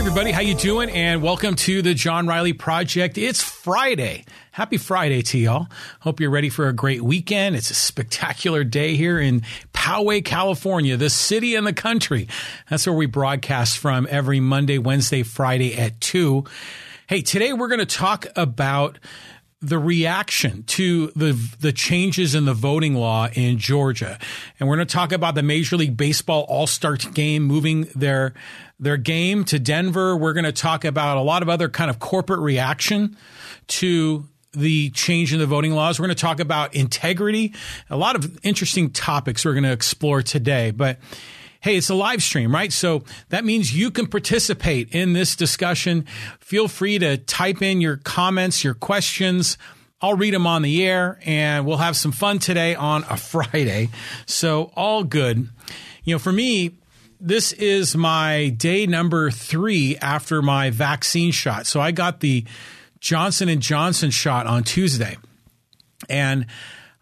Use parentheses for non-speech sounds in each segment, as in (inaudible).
everybody, how you doing? And welcome to the John Riley Project. It's Friday. Happy Friday to y'all. Hope you're ready for a great weekend. It's a spectacular day here in Poway, California, the city and the country. That's where we broadcast from every Monday, Wednesday, Friday at 2. Hey, today we're going to talk about the reaction to the the changes in the voting law in Georgia, and we're going to talk about the Major League Baseball All Star Game moving their their game to Denver. We're going to talk about a lot of other kind of corporate reaction to the change in the voting laws. We're going to talk about integrity, a lot of interesting topics we're going to explore today, but hey, it's a live stream, right? So that means you can participate in this discussion. Feel free to type in your comments, your questions. I'll read them on the air and we'll have some fun today on a (laughs) Friday. So all good. You know, for me, this is my day number three after my vaccine shot. So I got the Johnson and Johnson shot on Tuesday. And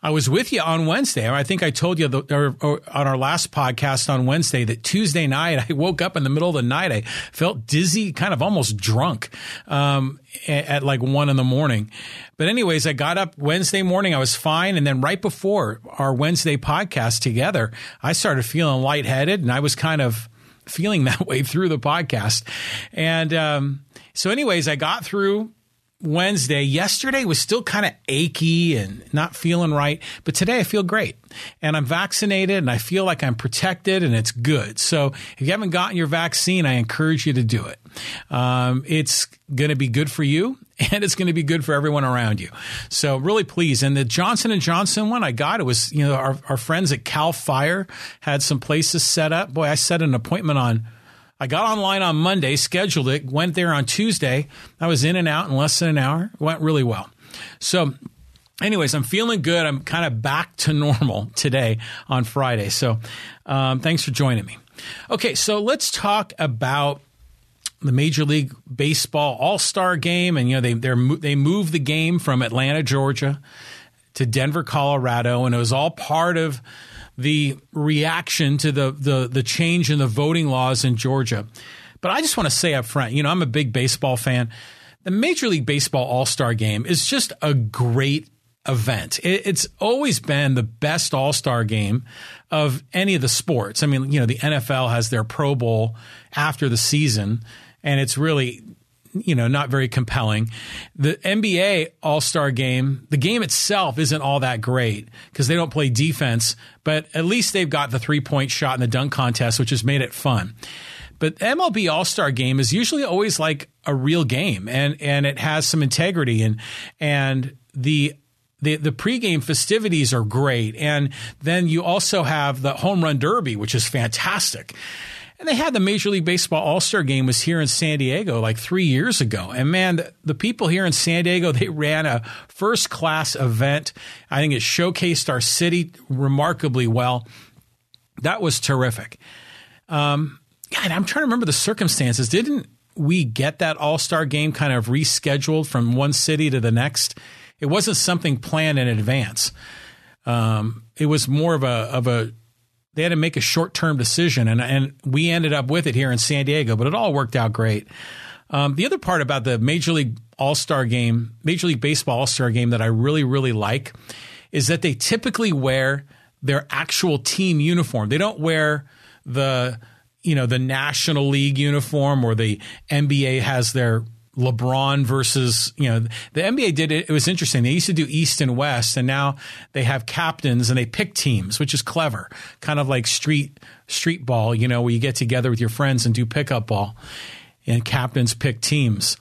I was with you on Wednesday. I think I told you the, or, or on our last podcast on Wednesday that Tuesday night (laughs) I woke up in the middle of the night. I felt dizzy, kind of almost drunk um, at, like one in the morning. But anyways, I got up Wednesday morning. I was fine, and then right before our Wednesday podcast together, I started feeling lightheaded, and I was kind of feeling (laughs) that way through the podcast. And um, so, anyways, I got through Wednesday. Yesterday was still kind of achy and not feeling right, but today I feel great. And I'm vaccinated and I feel like I'm protected and it's good. So if you haven't gotten your vaccine, I encourage you to do it. Um, it's going to be good for you (laughs) and it's going to be good for everyone around you. So really pleased. And the Johnson and Johnson one I got, it was, you know, our, our friends at Cal Fire had some places set up. Boy, I set an appointment on I got online on Monday, scheduled it, went there on Tuesday. I was in and out in less than an hour. It went really well. So, anyways, I'm feeling good. I'm kind of back to (laughs) normal today on Friday. So, um, thanks for joining me. Okay, so let's talk about the Major League Baseball All Star Game, and you know they they moved the game from Atlanta, Georgia, to Denver, Colorado, and it was all part of the reaction to the, the, the change in the voting laws in Georgia. But I just want to say up front, you know, I'm a big baseball fan. The Major League Baseball All Star game is just a great event. it's always been the best All Star game of any of the sports. I mean, you know, the NFL has their Pro Bowl after the season, and it's really you know, not very compelling. The NBA All Star game, the game itself isn't all that great because they don't play defense, but at least they've got the three point shot in the dunk contest, which has made it fun. But MLB All Star Game is usually always like a real game, and and it has some integrity and and the the the pregame festivities are great, and then you also have the home run derby, which is fantastic. And they had the Major League Baseball All Star game was here in San Diego like three years ago. And man, the, the people here in San Diego, (laughs) they ran a first class event. I think it showcased our city remarkably well. That was terrific. Um, God, I'm trying to remember the circumstances. Didn't we get that All Star game kind of rescheduled from one city to the next? It wasn't something planned in advance. Um, it was more of a of a they had to make a short term decision, and and we ended up with it here in San Diego. But it all worked out great. Um, the other part about the Major League All Star Game, Major League Baseball All Star Game that I really really like is that they typically wear their actual team uniform. They don't wear the you know the National League uniform or the NBA has their LeBron versus, you know, the NBA did it. It was interesting. They used to do East and West, and now they have captains and they pick teams, which is clever. Kind of like street street ball, you know, where you get together with your friends and do pickup ball, and captains pick teams.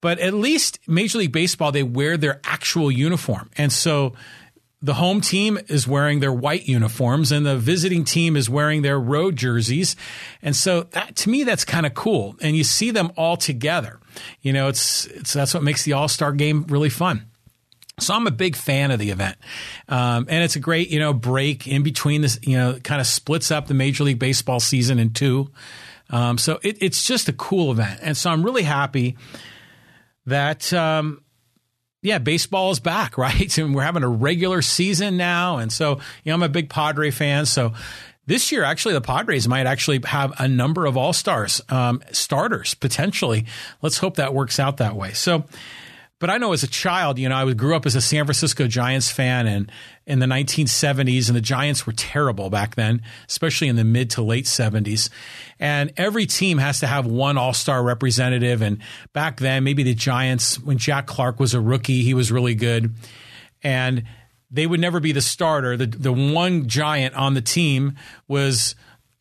But at least Major League Baseball, they wear their actual uniform, and so the home team is wearing their white uniforms and the visiting team is wearing their road jerseys. And so that, to me, that's kind of cool. And you see them all together. You know, it's, it's, that's what makes the All Star game really fun. So I'm a big fan of the event, um, and it's a great you know break in between this. You know, kind of splits up the Major League Baseball season in two. Um, so it, it's just a cool event, and so I'm really happy that um, yeah, baseball is back, (laughs) right? And we're having a regular season now. And so, you know, I'm a big Padre fan. So this year, actually, the Padres might actually have a number of all stars, um, starters potentially. Let's hope that works out that way. So, but I know as a child, you know, I grew up as a San Francisco Giants fan and in the 1970s, and the Giants were terrible back then, especially in the mid to late 70s. And every team has to have one all star representative. And back then, maybe the Giants, when Jack Clark was a rookie, he was really good. And they would never be the starter. The the one giant on the team was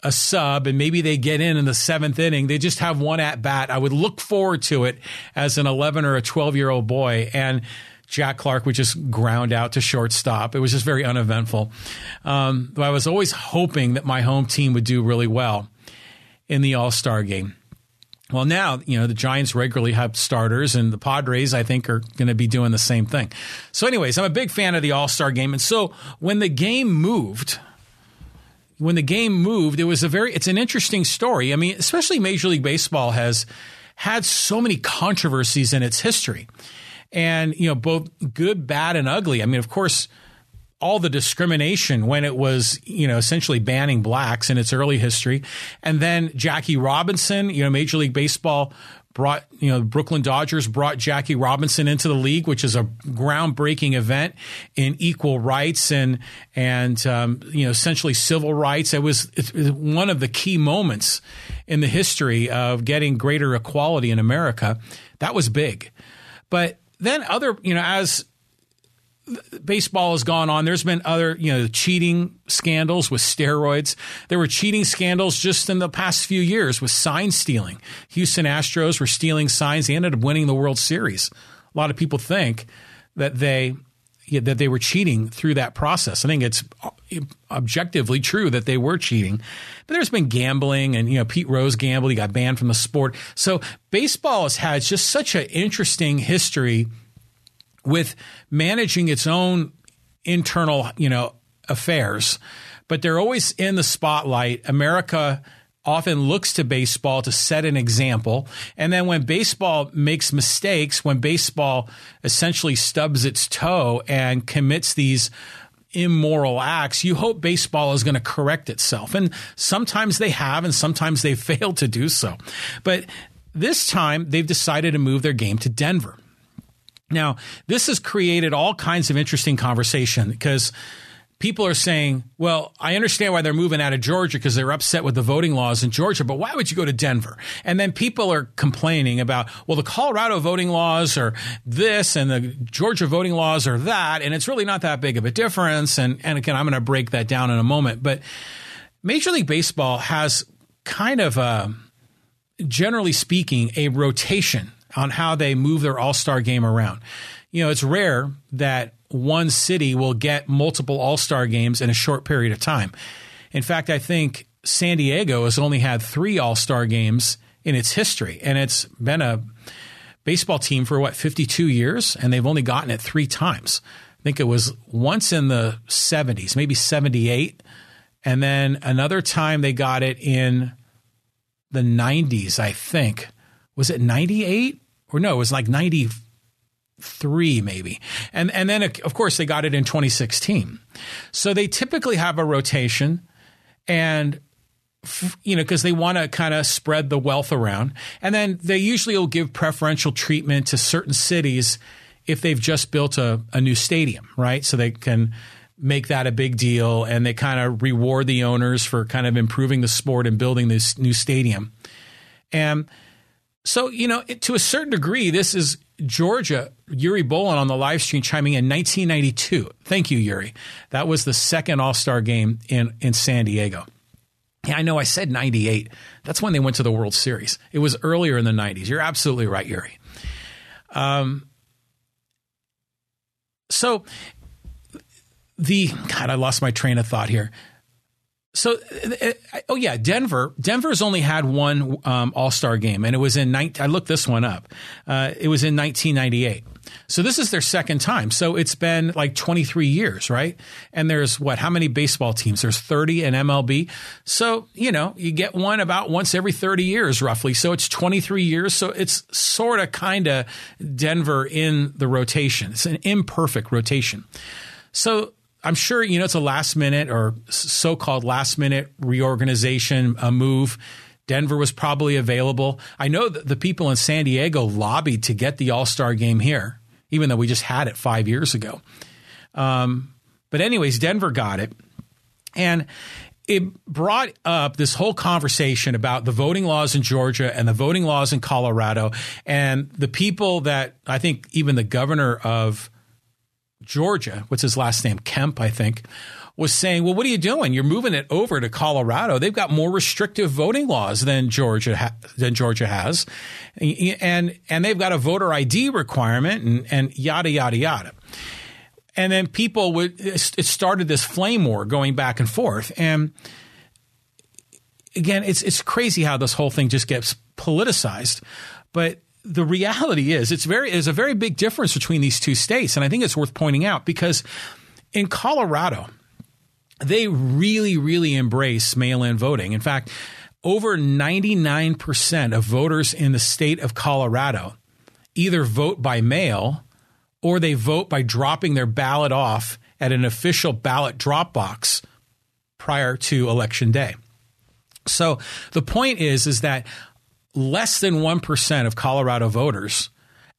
a sub and maybe they get in in the seventh inning. They just have one at bat. I would look forward to it as an 11 or a 12 year old boy. And Jack Clark would just ground out to shortstop. It was just very uneventful. Um, I was always hoping that my home team would do really well in the All Star game. Well, now, you know, the Giants regularly have starters, and the Padres, I think, are going to be doing the same thing. So, anyways, I'm a big fan of the All Star game. And so when the game moved, when the game moved, it was a very, it's an interesting story. I mean, especially Major League Baseball has had so many controversies in its history. And, you know, both good, bad, and ugly. I mean, of course, all the discrimination when it was, you know, essentially banning blacks in its early history. And then Jackie Robinson, you know, Major League Baseball brought, you know, the Brooklyn Dodgers brought Jackie Robinson into the league, which is a groundbreaking event in equal rights and, and, um, you know, essentially civil rights. It was one of the key moments in the history of getting greater equality in America. That was big. But then other, you know, as baseball has gone on. There's been other, you know, cheating scandals with steroids. There were cheating scandals just in the past few years with sign stealing. Houston Astros were stealing signs. They ended up winning the World Series. A lot of people think that they yeah, that they were cheating through that process. I think it's uh, objectively true that they were cheating. But there's been gambling and, you know, Pete Rose gambled. He got banned from the sport. So baseball has had just such an interesting history – with managing its own internal, you know, affairs, but they're always in the spotlight. America often looks to baseball to set an example. And then when baseball makes mistakes, when baseball essentially stubs its toe and commits these immoral acts, you hope baseball is going to correct itself. And sometimes they have, and sometimes they (laughs) fail to do so. But this time they've decided to move their game to Denver. Now, this has created all kinds of interesting conversation because people are saying, well, I understand why they're moving out of Georgia because they're upset with the voting laws in Georgia, but why would you go to Denver? And then people are complaining about, well, the Colorado voting laws are this and the Georgia voting laws are that, and it's really not that big of a difference. And, and again, I'm going to break that down in a moment. But Major League Baseball has kind of a, generally speaking, a rotation on how they move their all star game around. You know, it's rare that one city will get multiple all star games in a short period of time. In fact, I think San Diego has only had three all star games in its history, and it's been a baseball team for what, 52 years, and they've only gotten it three times. I think it was once in the 70s, maybe 78, and then another time they got it in the 90s, I think. Was it 98? Or no, it was like 93 maybe. And and then of course they got it in 2016. So they typically have a rotation and you know, because they want to kind of spread the wealth around. And then they usually will give preferential treatment to certain cities if they've just built a, a new stadium, right? So they can make that a big deal and they kind of reward the owners for kind of improving the sport and building this new stadium. And so, you know, to a certain degree, this is Georgia, Yuri Bolin on the live stream chiming in 1992. Thank you, Yuri. That was the second All Star game in, in San Diego. Yeah, I know I said 98. That's when they went to the World Series. It was earlier in the 90s. You're absolutely right, Yuri. Um, so, the, God, I lost my train of thought here. So, uh, uh, oh yeah, Denver. Denver's only had one um, All Star game, and it was in. 19, I looked this one up. Uh, it was in 1998. So this is their second time. So it's been like 23 years, right? And there's what? How many baseball teams? There's 30 in MLB. So you know you get one about once every 30 years, roughly. So it's 23 years. So it's sort of kind of Denver in the rotation. It's an imperfect rotation. So I'm sure you know it's a last minute or so-called last minute reorganization a move. Denver was probably available. I know that the people in San Diego lobbied to get the All Star game here, even though we just had it five years ago. Um, but anyways, Denver got it, and it brought up this whole conversation about the voting laws in Georgia and the voting laws in Colorado and the people that I think even the governor of Georgia, what's his last name? Kemp, I think, was saying, "Well, what are you doing? You're moving it over to Colorado. They've got more restrictive voting laws than Georgia ha- than Georgia has, and and they've got a voter ID requirement and and yada yada yada." And then people would, it started this flame war going back and forth. And again, it's, it's crazy how this whole thing just gets politicized. But the reality is it's very, there's a very big difference between these two states. And I think it's worth pointing out because in Colorado, they really, really embrace mail in voting. In fact, over 99% of voters in the state of Colorado either vote by mail or they vote by dropping their ballot off at an official ballot drop box prior to election day. So the point is is that less than 1% of Colorado voters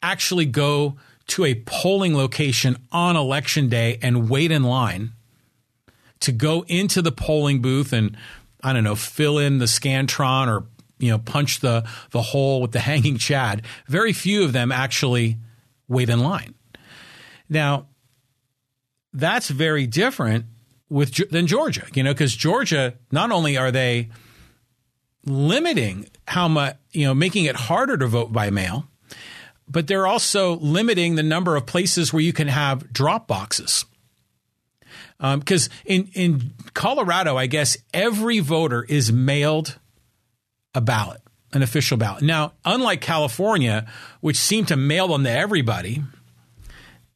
actually go to a polling location on election day and wait in line to go into the polling booth and I don't know, fill in the Scantron or you know, punch the the hole with the (laughs) hanging chad. Very few of them actually wait in line. Now, that's very different with than Georgia, you know, because Georgia not only are they limiting how much, you know, making it harder to vote by mail, but they're also limiting the number of places where you can have drop boxes. Because um, in in Colorado, I guess every voter is mailed a ballot, an official ballot. Now, unlike California, which seemed to mail them to everybody,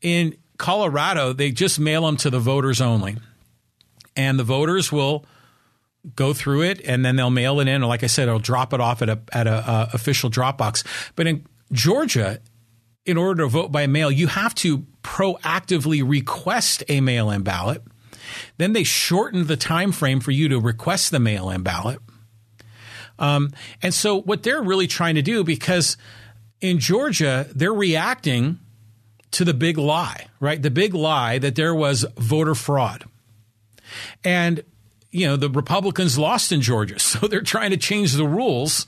in Colorado, they just mail them to the voters only. And the voters will go through it and then they'll mail it in. Or like I said, they'll drop it off at a, at a uh, official Dropbox. But in Georgia, in order to vote by mail, you have to proactively request a mail in ballot. Then they shorten the time frame for you to request the mail in ballot. Um, and so what they're really trying to do, because in Georgia, they're reacting to the big lie, right? The big lie that there was voter fraud. And, you know, the Republicans lost in Georgia. (laughs) So they're trying to change the rules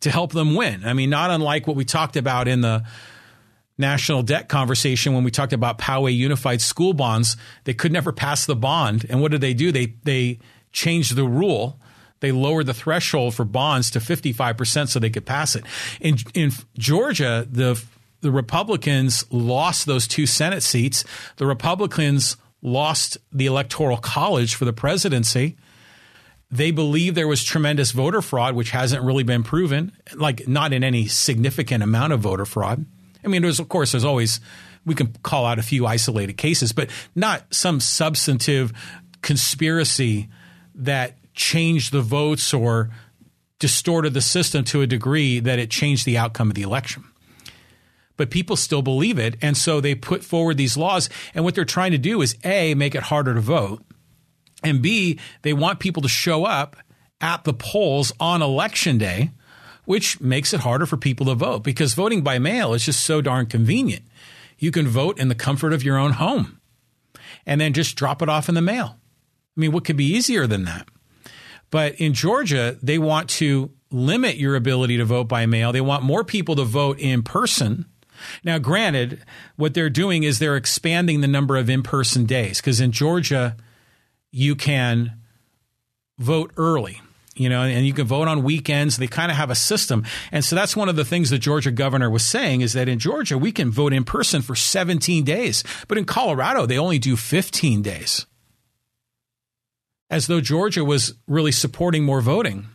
to help them win. I mean, not unlike what we talked about in the national debt conversation when we talked about Poway Unified School bonds. They could never pass the bond. And what did they do? They, they changed the rule. They lowered the threshold for bonds to 55% so they could pass it. In, in Georgia, the the Republicans lost those two Senate seats. The Republicans lost the Electoral College for the presidency. They believe there was tremendous voter fraud, which hasn't really been proven, like not in any significant amount of voter fraud. I mean, there's, of course, there's always, we can call out a few isolated cases, but not some substantive conspiracy that changed the votes or distorted the system to a degree that it changed the outcome of the election but people still believe it. And so they put forward these laws. And what they're trying to do is A, make it harder to vote. And B, they want people to show up at the polls on election day, which makes it harder for people to vote because voting by mail is just so darn convenient. You can vote in the comfort of your own home and then just drop it off in the mail. I mean, what could be easier than that? But in Georgia, they want to limit your ability to vote by mail. They want more people to vote in person now, granted, what they're doing is they're expanding the number of in person days because in Georgia, you can vote early you know, and you can vote on weekends. They kind of have a system. And so that's one of the things the Georgia governor was saying is that in Georgia, we can vote in person for 17 days. But in Colorado, they only do 15 days. As though Georgia was really supporting more voting.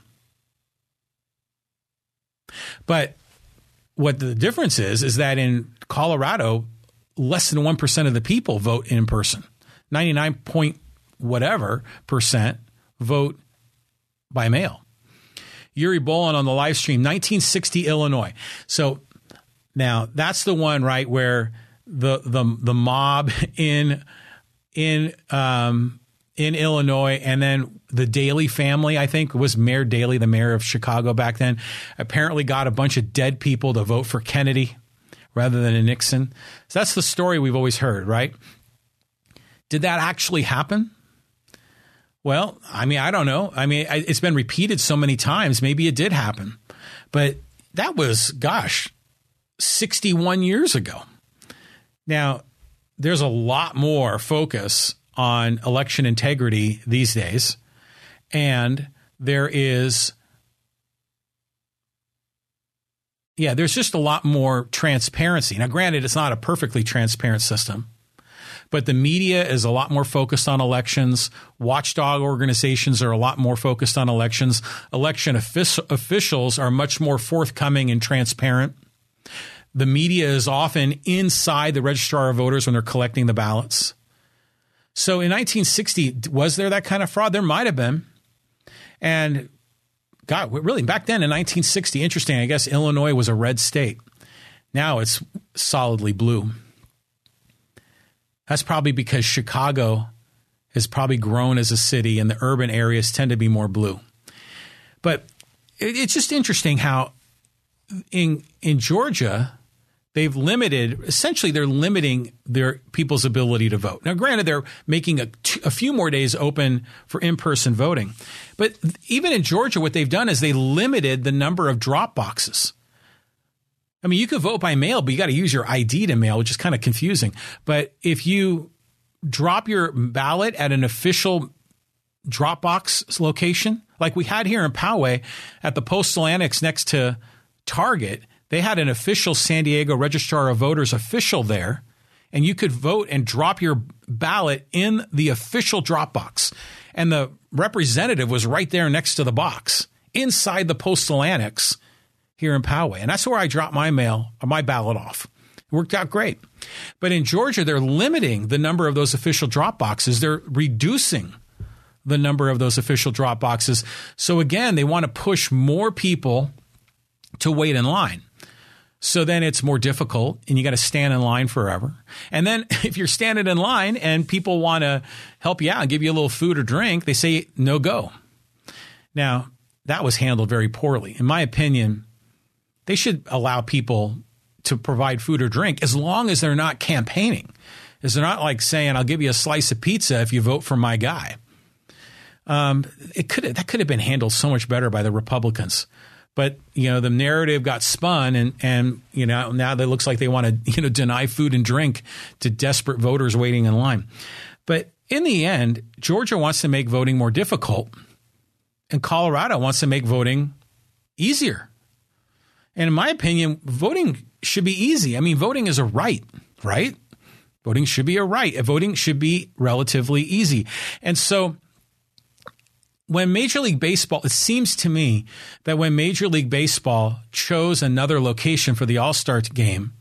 But what the difference is is that in Colorado, less than one percent of the people vote in person. Ninety nine point whatever percent vote by mail. Yuri Bolin on the live stream, 1960 Illinois. So now that's the one right where the the the mob (laughs) in in um, in Illinois, and then the Daley family, I think, was Mayor Daley, the mayor of Chicago back then, apparently got a bunch of dead people to vote for Kennedy rather than a Nixon. So that's the story we've always heard, right? Did that actually happen? Well, I mean, I don't know. I mean, it's been repeated so many times. Maybe it did happen. But that was, gosh, 61 years ago. Now, there's a lot more focus on election integrity these days. And there is, yeah, there's just a lot more transparency. Now, granted, it's not a perfectly transparent system, but the media is a lot more focused on elections. Watchdog organizations are a lot more focused on elections. Election officials are much more forthcoming and transparent. The media is often inside the registrar of voters when they're collecting the ballots. So in 1960, was there that kind of fraud? There might have been. And God, really, back then in 1960, interesting, I guess Illinois was a red state. Now it's solidly blue. That's probably because Chicago has probably grown as a city and the urban areas tend to be more blue. But it's just interesting how in in Georgia they've limited essentially they're limiting their people's ability to vote. Now granted they're making a, a few more days open for in-person voting. But even in Georgia what they've done is they limited the number of drop boxes. I mean, you could vote by mail, but you got to use your ID to mail, which is kind of confusing. But if you drop your ballot at an official drop box location, like we had here in Poway at the Postal Annex next to Target, they had an official San Diego Registrar of Voters official there, and you could vote and drop your ballot in the official Dropbox. And the representative was right there next to the box inside the Postal Annex here in Poway. And that's where I dropped my mail, my ballot off. It worked out great. But in Georgia, they're limiting the number of those official drop boxes. They're reducing the number of those official drop boxes. So again, they want to push more people to wait in line. So then it's more difficult and you got to stand in line forever. And then (laughs) if you're standing in line and people want to help you out and give you a little food or drink, they say no go. Now, that was handled very poorly. In my opinion, they should allow people to provide food or drink as long as they're not campaigning. As they're not like saying, "I'll give you a slice of pizza if you vote for my guy." Um, it could that could have been handled so much better by the Republicans, but you know the narrative got spun, and and you know now it looks like they want to (laughs) you know deny food and drink to desperate voters waiting in line. But in the end, Georgia wants to make voting more difficult, and Colorado wants to make voting easier. And in my opinion, voting should be easy. I mean, voting is a right, right? Voting should be a right. Voting should be relatively easy. And so when Major League Baseball, it seems to me that when Major League Baseball chose another location for the All Star game,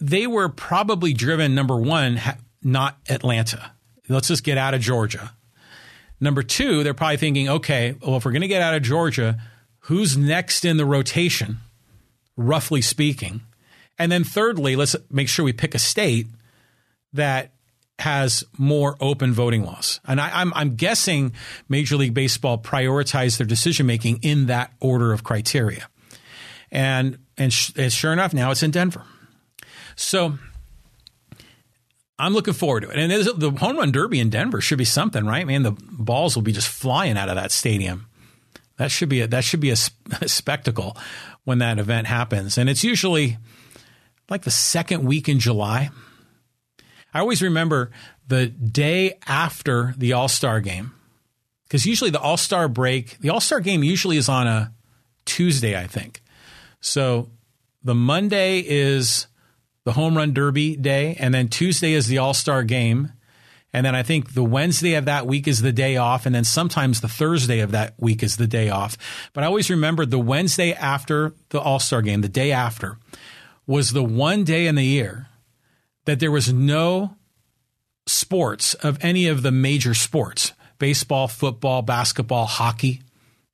they were probably driven, number one, not Atlanta. Let's just get out of Georgia. Number two, they're probably thinking, okay, well, if we're going to get out of Georgia, who's next in the rotation, roughly speaking. And then thirdly, let's make sure we pick a state that has more open voting laws. And I, am I'm, I'm guessing Major League Baseball prioritized their decision making in that order of criteria. And and, sh- and sure enough, now it's in Denver. So I'm looking forward to it. And the home run derby in Denver should be something, right? Man, the balls will be just flying out of that stadium. That should be a, that should be a, (laughs) a spectacle when that event happens, and it's usually like the second week in July. I always remember the day after the All Star game because usually the All Star break, the All Star game usually is on a Tuesday, I think. So the Monday is the home run derby day, and then Tuesday is the All Star game, and then I think the Wednesday of that week is the day off. And then sometimes the Thursday of that week is the day off. But I always remember the Wednesday after the All Star game, the day after, was the one day in the year that there was no sports of any of the major sports baseball, football, basketball, hockey.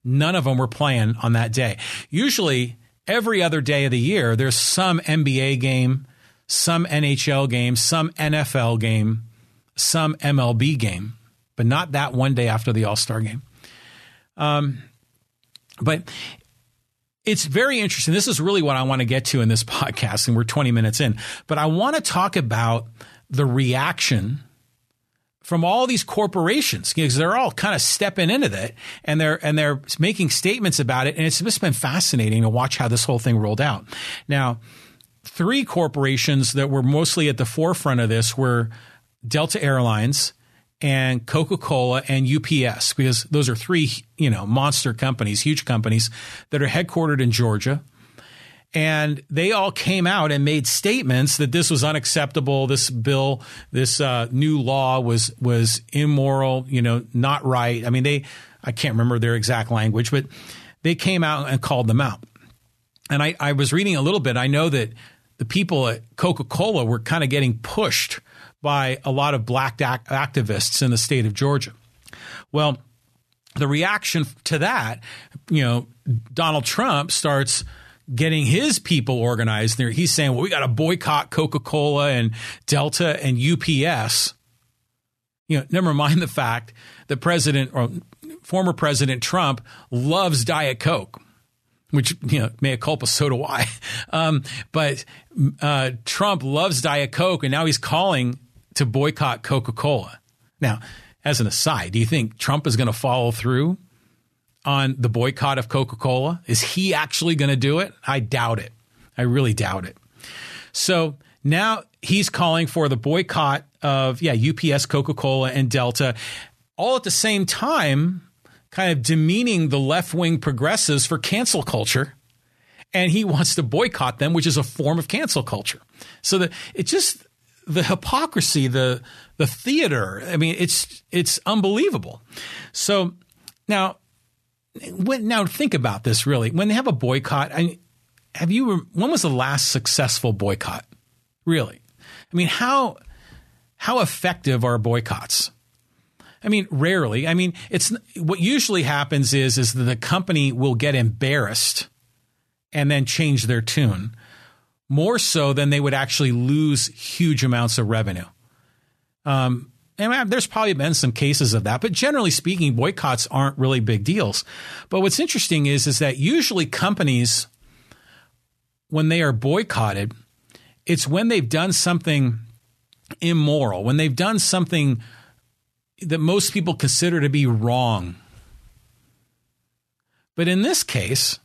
None of them were playing on that day. Usually, every other day of the year, there's some NBA game some NHL game, some NFL game, some MLB game, but not that one day after the All Star game. Um, but it's very interesting. This is really what I want to get to in this (laughs) podcast, and we're 20 minutes in. But I want to talk about the reaction from all these corporations because they're all kind of stepping into that and they're and they're making statements about it and it's just been fascinating to watch how this whole thing rolled out. Now, three corporations that were mostly at the forefront of this were Delta Airlines and Coca-Cola and UPS because those are three, you know, monster companies, huge companies that are headquartered in Georgia and they all came out and made statements that this was unacceptable. This bill, this uh, new law was was immoral. You know, not right. I mean, they I can't remember their exact language, but they came out and called them out. And I, I was reading a little bit. I know that the people at Coca Cola were kind of getting pushed by a lot of black activists in the state of Georgia. Well, the reaction to that, you know, Donald Trump starts getting his people organized there. He's saying, well, we got to boycott Coca Cola and Delta and UPS. You know, never mind the fact that President or former President Trump loves Diet Coke, which, you know, mea culpa, so do I. (laughs) Um, but uh, Trump loves Diet Coke, and now he's calling to boycott Coca Cola. Now, as an aside, do you think Trump is going to follow through on the boycott of Coca Cola? Is he actually going to do it? I doubt it. I really doubt it. So now he's calling for the boycott of, yeah, UPS, Coca Cola, and Delta, all at the same time, kind of demeaning the left wing progressives for cancel culture. And he wants to boycott them, which is a form of cancel culture. So that it just, the hypocrisy, the the theater. I mean, it's it's unbelievable. So now when, now think about this really. When they have a boycott, I, have you? When was the last successful boycott? Really, I mean, how how effective are boycotts? I mean, rarely. I mean, it's what usually happens is is that the company will get embarrassed and then change their tune more so than they would actually lose huge amounts of revenue. Um, and there's probably been some cases of that, but generally speaking, boycotts aren't really big deals. But what's interesting is, is that usually companies, when they are boycotted, it's when they've done something immoral, when they've done something that most people consider to be wrong. But in this case,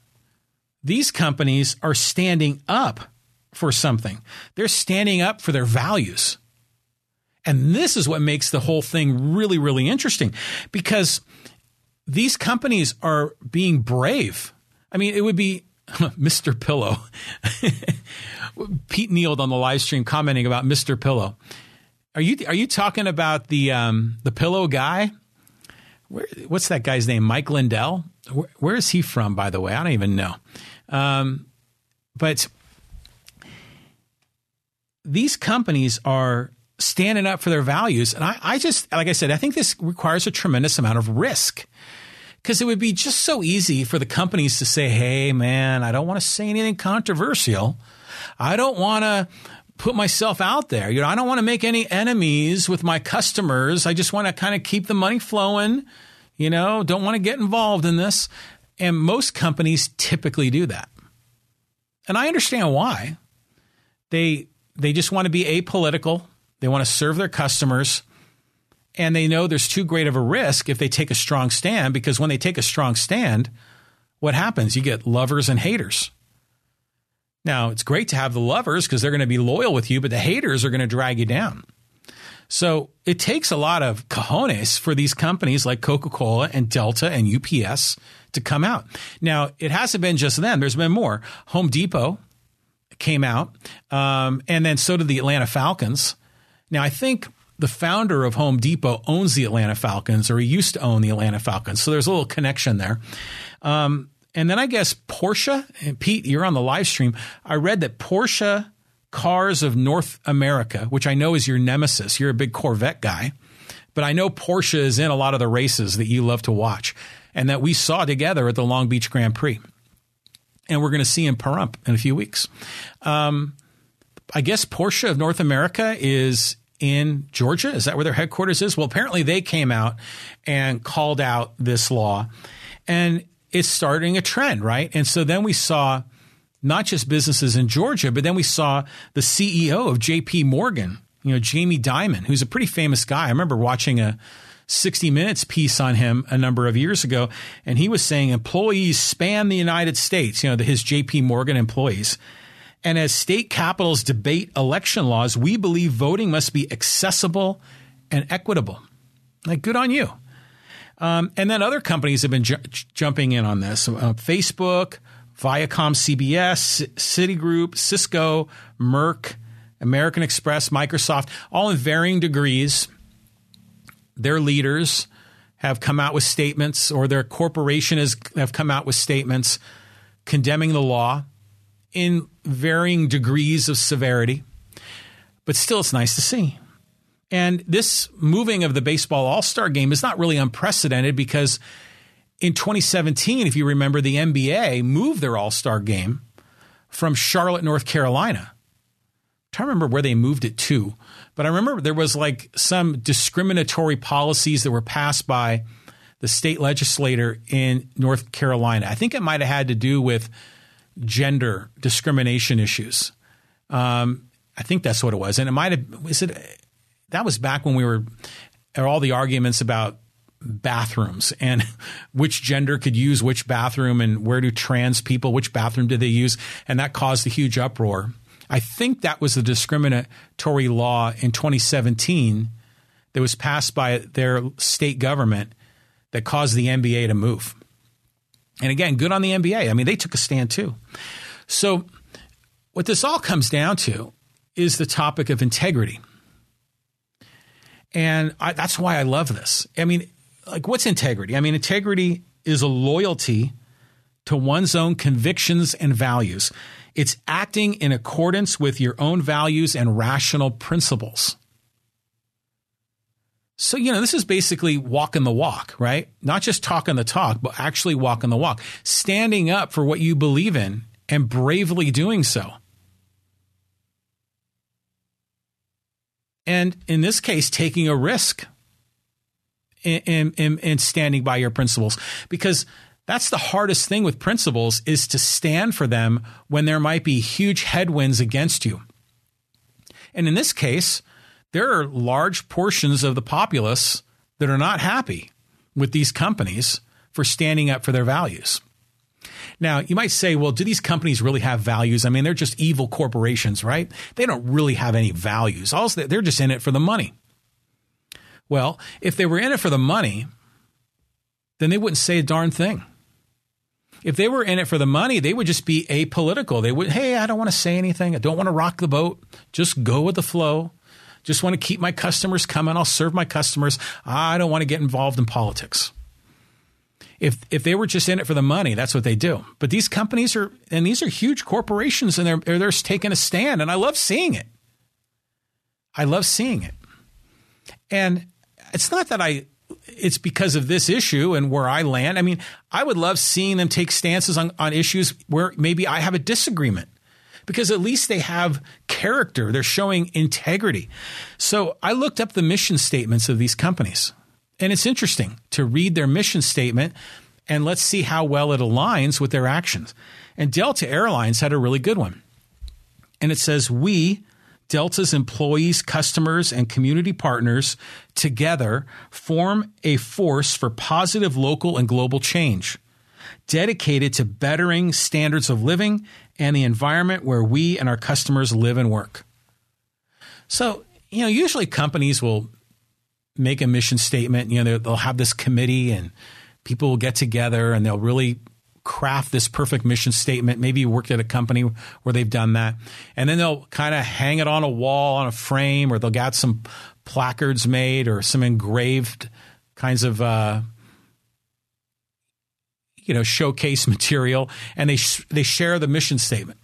these companies are standing up for something. They're standing up for their values. And this is what makes the whole thing really, really interesting because these companies are being brave. I mean, it would be (laughs) Mr. Pillow. (laughs) Pete Kneeled on the live stream commenting about Mr. Pillow. Are you are you talking about the um, the pillow guy? Where, what's that guy's name? Mike Lindell. Where, where is he from, by the way? I don't even know. Um, but these companies are standing up for their values. And I, I just, like I said, I think this requires a tremendous amount of risk because it would be just so easy for the companies to say, hey, man, I don't want to say anything controversial. I don't want to put myself out there. You know, I don't want to make any enemies with my customers. I just want to kind of keep the money flowing. You know, don't want to get involved in this. And most companies typically do that. And I understand why. They they just want to be apolitical. They want to serve their customers. And they know there's too great of a risk if they take a strong stand because when they take a strong stand, what happens? You get lovers and haters. Now, it's great to have the lovers because they're going to be loyal with you, but the haters are going to drag you down. So it takes a lot of cojones for these companies like Coca Cola and Delta and UPS to come out. Now, it hasn't been just them, there's been more. Home Depot came out, um, and then so did the Atlanta Falcons. Now, I think the founder of Home Depot owns the Atlanta Falcons, or he used to own the Atlanta Falcons. So there's a little connection there. Um, and then I guess Porsche, and Pete, you're on the live stream. I read that Porsche Cars of North America, which I know is your nemesis. You're a big Corvette guy, but I know Porsche is in a lot of the races that you love to watch and that we saw together at the Long Beach Grand Prix. And we're going to see in Pahrump in a few weeks. Um, I guess Porsche of North America is in Georgia. Is that where their headquarters is? Well, apparently they came out and called out this law and it's starting a trend, right? And so then we saw not just businesses in Georgia, but then we saw the CEO of JP Morgan, you know, Jamie Dimon, who's a pretty famous guy. I remember watching a 60 Minutes piece on him a number of years ago, and he was saying employees span the United States, you know, his JP Morgan employees. And as state capitals debate election laws, we believe voting must be accessible and equitable. Like, good on you. Um, and then other companies have been ju- jumping in on this uh, Facebook, Viacom CBS, Citigroup, Cisco, Merck, American Express, Microsoft, all in varying degrees. Their leaders have come out with statements, or their corporation has have come out with statements condemning the law in varying degrees of severity. But still, it's nice to see. And this moving of the baseball All Star game is not really unprecedented because in 2017, if you remember, the NBA moved their All Star game from Charlotte, North Carolina. To remember where they moved it to, but I remember there was like some discriminatory policies that were passed by the state legislator in North Carolina. I think it might have had to do with gender discrimination issues. Um, I think that's what it was, and it might have was it. That was back when we were all the arguments about bathrooms and (laughs) which gender could use which bathroom and where do trans people which bathroom did they use and that caused a huge uproar i think that was the discriminatory law in 2017 that was passed by their state government that caused the nba to move and again good on the nba i mean they took a stand too so what this all comes down to is the topic of integrity and I, that's why I love this. I mean, like what's integrity? I mean, integrity is a loyalty to one's own convictions and values. It's acting in accordance with your own values and rational principles. So, you know, this is basically walking the walk, right? Not just talking the talk, but actually walking the walk, standing up for what you believe in and bravely doing so. And in this case, taking a risk and, in, in standing by your principles because that's the hardest thing with principles is to stand for them when there might be huge headwinds against you. And in this case, there are large portions of the populace that are not happy with these companies for standing up for their values. Now, you might say, well, do these companies really have values? I mean, they're just evil corporations, right? They don't really have any values. Also, they're just in it for the money. Well, if they were in it for the money, then they wouldn't say a darn thing. If they were in it for the money, they would just be apolitical. They would, hey, I don't want to say anything. I don't want to rock the boat. Just go with the flow. Just want to keep my customers coming. I'll serve my customers. I don't want to get involved in politics. If if they were just in it for the money, that's what they do. But these companies are, and these are huge corporations, and they're they're taking a stand, and I love seeing it. I love seeing it, and it's not that I it's because of this issue and where I land. I mean, I would love seeing them take stances on, on issues where maybe I have a disagreement because at least they have character. They're showing integrity. So I looked up the mission statements of these companies. And it's interesting to read their mission statement and let's see how well it aligns with their actions. And Delta Airlines had a really good one. And it says, We Delta's employees, customers, and community partners together form a force for positive local and global change, dedicated to bettering standards of living and the environment where we and our customers live and work. So, you know, usually companies will make a mission statement. You know, they'll have this committee and people will get together and they'll really craft this perfect mission statement. Maybe you worked at a company where they've done that. And then they'll kind of hang it on a wall on a frame or they'll get some placards made or some engraved kinds of uh, you know showcase (laughs) material and they sh- they share the mission statement.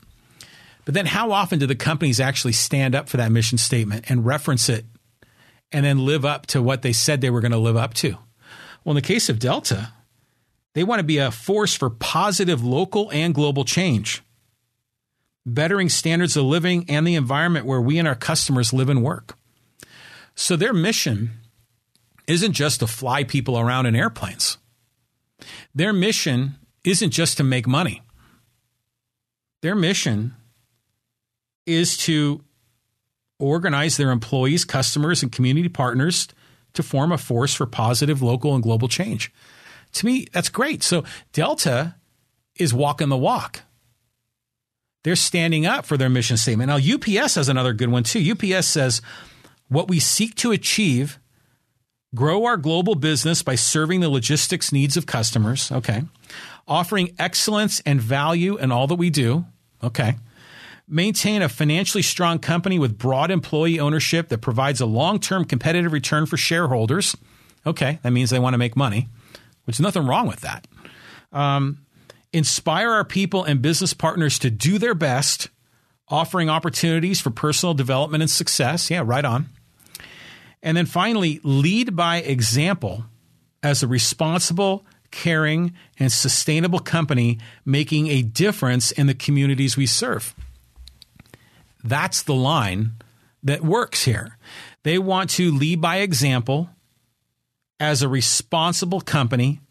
But then how often do the companies actually stand up for that mission statement and reference it and then live up to what they said they were going to live up to? Well, in the case of Delta, they want to be a force for positive local and global change. bettering standards of living and the environment where we and our customers live and work. So their mission isn't just to fly people around in airplanes. Their mission isn't just to make money. Their mission is to organize their employees, customers, and community partners to form a force for positive local and global change. To me, that's great. So Delta is walking the walk. They're standing up for their mission statement. Now, UPS has another good one too. UPS says, What we seek to achieve, grow our global business by serving the logistics needs of customers. Okay. Offering excellence and value in all that we do. Okay. Maintain a financially strong company with broad employee ownership that provides a long term competitive return for shareholders. Okay. That means they want to make money, is nothing wrong with that. Um, inspire our people and business partners to do their best, offering opportunities for personal development and success. Yeah, right on. And then finally, lead by example as a responsible, caring, and sustainable company making a difference in the communities we serve. That's the line that works here. They want to lead by example as a responsible company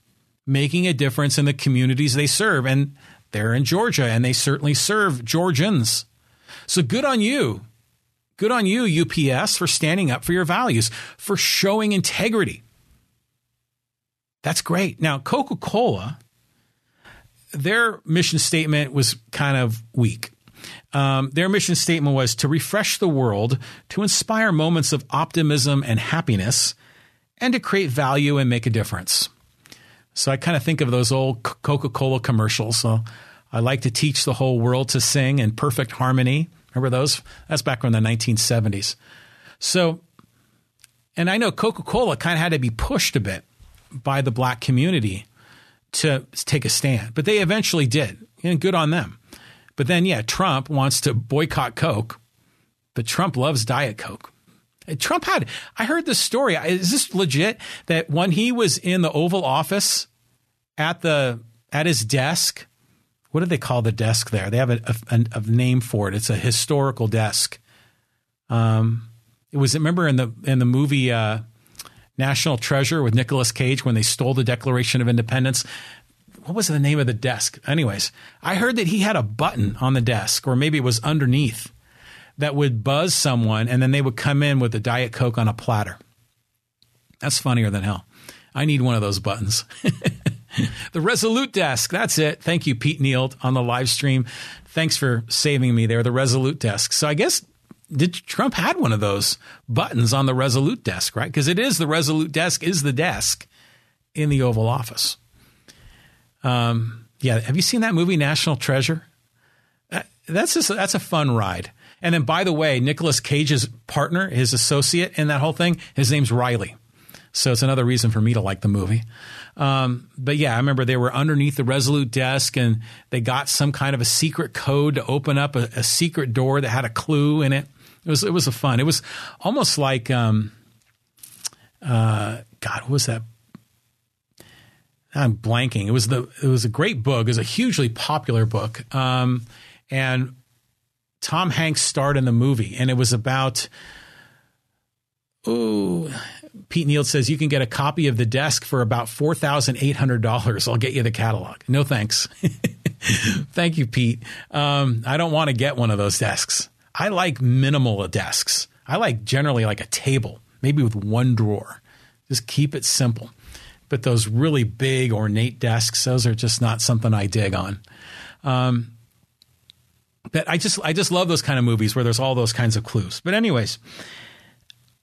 making a difference in the communities they serve. And they're in Georgia and they certainly serve Georgians. So good on you. Good on you, UPS, for standing up for your values, for showing integrity. That's great. Now, Coca Cola, their mission statement was kind of weak. Um, their mission statement was to refresh the world, to inspire moments of optimism and happiness, and to create value and make a difference. So I kind of think of those old Coca Cola commercials. So I like to teach the whole world to sing in perfect harmony. Remember those? That's back in the 1970s. So, and I know Coca Cola kind of had to be pushed a bit by the black community to take a stand, but they eventually did. And good on them. But then, yeah, Trump wants to boycott Coke, but Trump loves Diet Coke. Trump had, I heard this story. Is this legit that when he was in the Oval Office at the, at his desk, what do they call the desk there? They have a, a, a name for it. It's a historical desk. Um, it was, remember in the, in the movie, uh, National Treasure with Nicolas Cage when they stole the Declaration of Independence. What was the name of the desk? Anyways, I heard that he had a button on the desk, or maybe it was underneath that would buzz someone and then they would come in with a Diet Coke on a platter. That's funnier than hell. I need one of those buttons. (laughs) the Resolute desk. That's it. Thank you, Pete Neal, on the live stream. Thanks for saving me there. The Resolute desk. So I guess did Trump had one of those buttons on the Resolute desk, right? Because it is the Resolute desk is the desk in the Oval Office. Um, yeah, have you seen that movie National Treasure? Uh, that's just, that's a fun ride. And then, by the way, Nicolas Cage's partner, his associate in that whole thing, his name's Riley. So it's another reason for me to like the movie. Um, but yeah, I remember they were underneath the Resolute desk and they got some kind of a secret code to open up a, a secret door that had a clue in it. It was it was a fun. It was almost like um, uh, God, what was that? I'm blanking. It was the it was a great book. It was a hugely popular book. Um, and Tom Hanks starred in the movie, and it was about. Ooh, Pete Neal says you can get a copy of the desk for about four thousand eight hundred dollars. I'll get you the catalog. No thanks. (laughs) Thank you, Pete. Um, I don't want to get one of those desks. I like minimal desks. I like generally like a table, maybe with one drawer. Just keep it simple. But those really big ornate desks, those are just not something I dig on. Um, but I just I just love those kind of movies where there's all those kinds of clues. But anyways,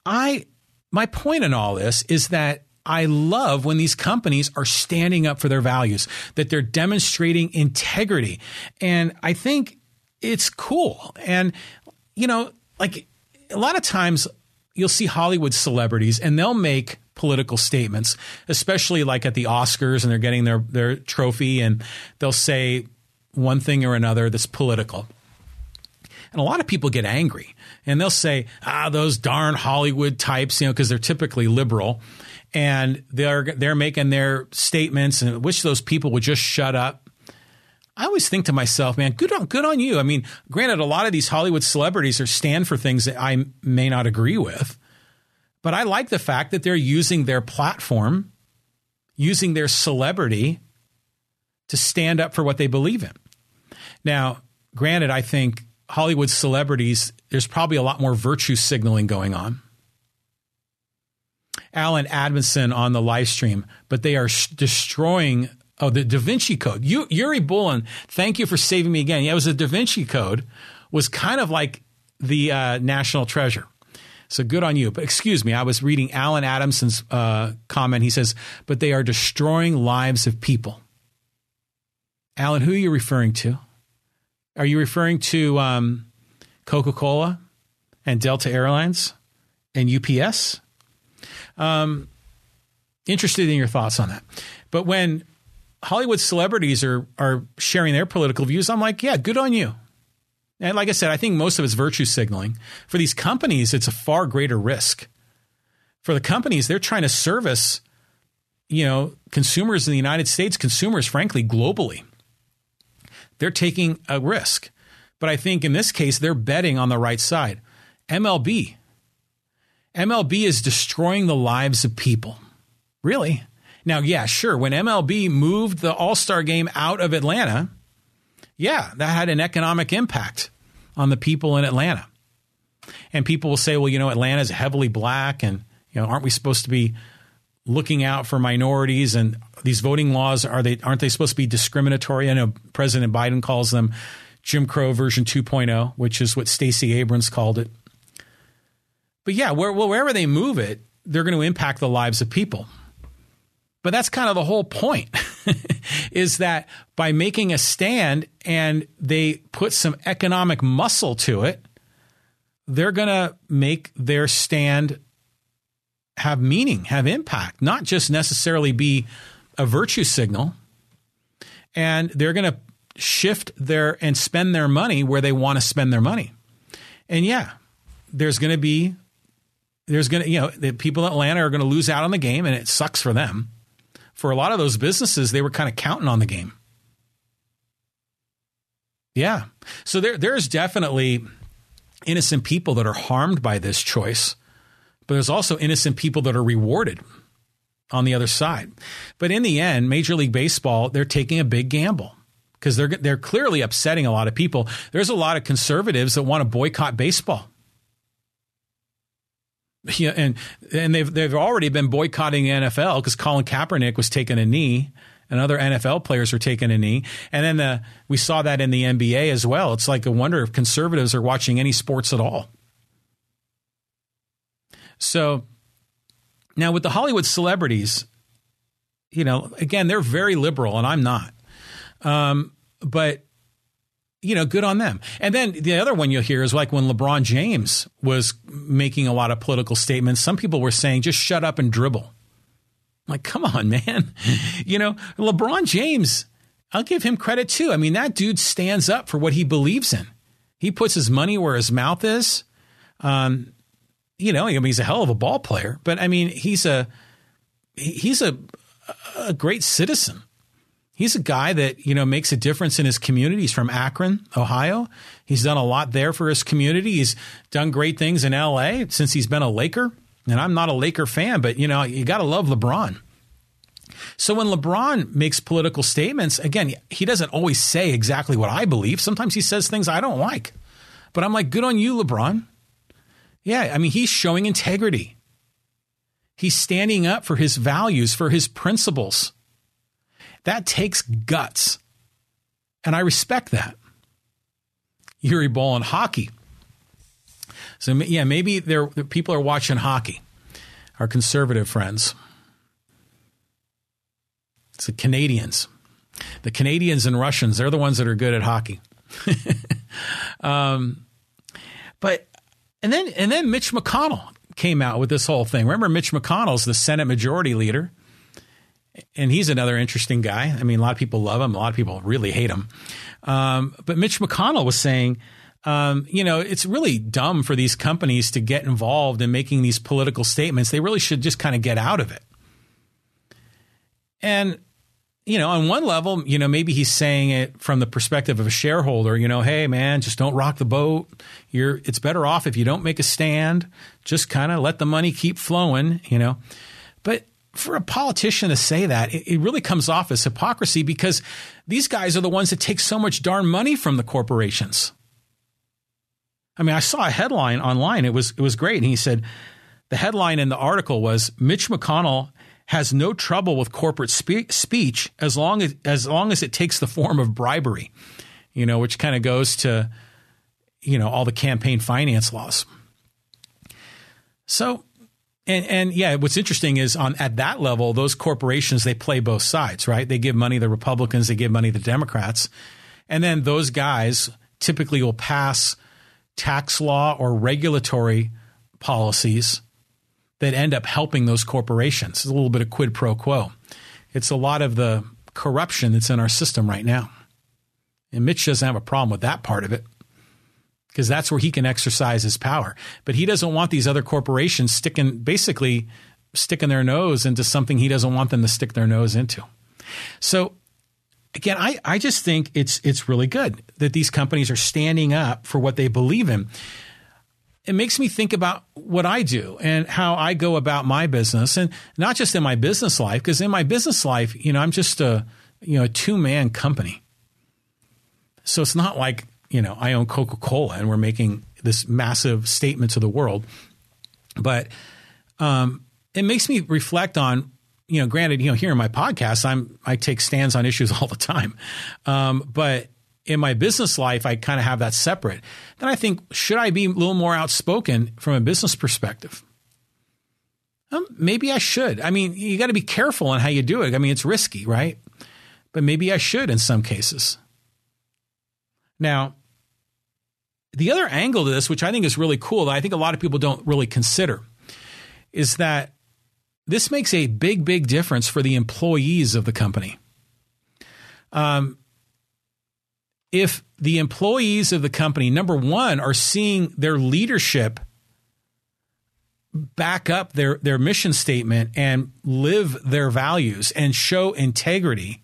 I my point in all this is that I love when these companies are standing up for their values, that they're demonstrating integrity. And I think it's cool. And you know, like a lot of times you'll see Hollywood celebrities and they'll make political statements, especially like at the Oscars and they're getting their their trophy and they'll say one thing or another that's political. And a lot of people get angry and they'll say, ah, those darn Hollywood types, you know, because they're typically liberal and they're, they're making their statements and wish those people would just shut up. I always think to myself, man, good on good on you. I mean, granted, a lot of these Hollywood celebrities are stand for things that I may not agree with, but I like the fact that they're using their platform, using their celebrity to stand up for what they believe in. Now, granted, I think Hollywood celebrities, there's probably a lot more virtue signaling going on. Alan Adamson on the live stream, but they are sh- destroying Oh, the Da Vinci Code. You, Yuri Bullen, thank you for saving me again. Yeah, it was the Da Vinci Code was kind of like the uh, national treasure. So good on you. But excuse me, I was reading Alan Adamson's uh, comment. He says, but they are destroying lives of people. Alan, who are you referring to? Are you referring to um, Coca Cola and Delta Airlines and UPS? Um, interested in your thoughts on that. But when Hollywood celebrities are are sharing their political views, I'm like, yeah, good on you. And like I said, I think most of it's virtue signaling. For these companies, it's a far greater risk. For the companies, they're trying to service, you know, consumers in the United States, consumers, frankly, globally. They're taking a risk. But I think in this case, they're betting on the right side. MLB. MLB is destroying the lives of people. Really? Now, yeah, sure. When MLB moved the All Star game out of Atlanta, yeah, that had an economic impact on the people in Atlanta. And people will say, well, you know, Atlanta is heavily black, and you know, aren't we supposed to be looking out for minorities? And these voting laws are they aren't they supposed to be discriminatory? I know President Biden calls them Jim Crow version 2.0, which is what Stacey Abrams called it. But yeah, where, wherever they move it, they're going to impact the lives of people. But that's kind of the whole point (laughs) is that by making a stand and they put some economic muscle to it, they're going to make their stand have meaning, have impact, not just necessarily be a virtue signal. And they're going to shift their and spend their money where they want to spend their money. And yeah, there's going to be there's going to you know the people in Atlanta are going to lose out on the game and it sucks for them for a lot of those businesses, they were kind of counting on the game. Yeah. So there, there's definitely innocent people that are harmed by this choice, but there's also innocent people that are rewarded on the other side. But in the end, Major League Baseball, they're taking a big gamble because they're they're clearly upsetting a lot of people. There's a lot of conservatives that want to boycott baseball. Yeah, and and they've they've already been boycotting NFL because Colin Kaepernick was taking a knee, and other NFL players were taking a knee, and then the we saw that in the NBA as well. It's like a wonder if conservatives are watching any sports at all. So now with the Hollywood celebrities, you know, again they're very liberal, and I'm not. Um, but you know, good on them. And then the other one you'll hear is like when LeBron James was making a lot of political statements, some people were saying, just shut up and dribble. I'm like, come on, (laughs) man. you know, LeBron James, I'll give him credit too. I mean, that dude stands up for what he believes in. He puts his money where his mouth is. Um, you know, I mean, he's a hell of a ball player, but I mean, he's a he's a a great citizen he's a guy that you know makes a difference in his community. He's from Akron, Ohio. He's done a lot there for his community. He's done great things in L.A. since he's been a Laker. And I'm not a Laker fan, but you know you got to love LeBron. So when LeBron makes political statements, again, he doesn't always say exactly what I believe. Sometimes he says things I don't like. But I'm like, good on you, LeBron. Yeah, I mean, he's showing integrity. He's standing up for his values, for his principles. That takes guts. And I respect that. Yuri Ball in hockey. So, yeah, maybe there people are watching hockey, our conservative friends. It's the Canadians. The Canadians and Russians, they're the ones that are good at hockey. (laughs) um, but and then and then Mitch McConnell came out with this whole thing. Remember Mitch McConnell's the Senate majority leader and he's another interesting guy. I mean, a lot of people love him, a lot of people really hate him. Um, but Mitch McConnell was saying, um, you know, it's really dumb for these companies to get involved in making these political statements. They really should just kind of get out of it. And you know, on one level, you know, maybe he's saying it from the perspective of a shareholder, you know, hey man, just don't rock the boat. You're it's better off if you don't make a stand. Just kind of let the money keep flowing, you know. But for a politician to say that, it, it really comes off as hypocrisy because these guys are the ones that take so much darn money from the corporations. I mean, I saw a headline online. It was it was great, and he said the headline in the article was Mitch McConnell has no trouble with corporate spe- speech as long as as long as it takes the form of bribery, you know, which kind of goes to you know all the campaign finance laws. So, and and yeah, what's interesting is on at that level, those corporations they play both sides, right? They give money to the Republicans, they give money to the Democrats, and then those guys typically will pass tax law or regulatory policies that end up helping those corporations. It's a little bit of quid pro quo. It's a lot of the corruption that's in our system right now. And Mitch doesn't have a problem with that part of it because that's where he can exercise his power. But he doesn't want these other corporations sticking, basically sticking their nose into something he doesn't want them to stick their nose into. So again, I, I just think it's it's really good that these companies are standing up for what they believe in it makes me think about what I do and how I go about my business and not just in my business life, because in my business life, you know, I'm just a, you know, a two man company. So it's not like, you know, I own Coca Cola and we're making this massive statement to the world. But um, it makes me reflect on, you know, granted, you know, here in my podcast, I'm I take stands on issues (laughs) all the time, um, but in my business life, I kind of have that separate. Then I think, should I be a little more outspoken from a business perspective? Um, maybe I should. I mean, you got to be careful on how you do it. I mean, it's risky, right? But maybe I should in some cases. Now, the other angle to this, which I think is really cool, that I think a lot of people don't really consider, is that this makes a big, big difference for the employees of the company. Um, if the employees of the company, number one, are seeing their leadership back up their, their mission statement and live their values and show integrity,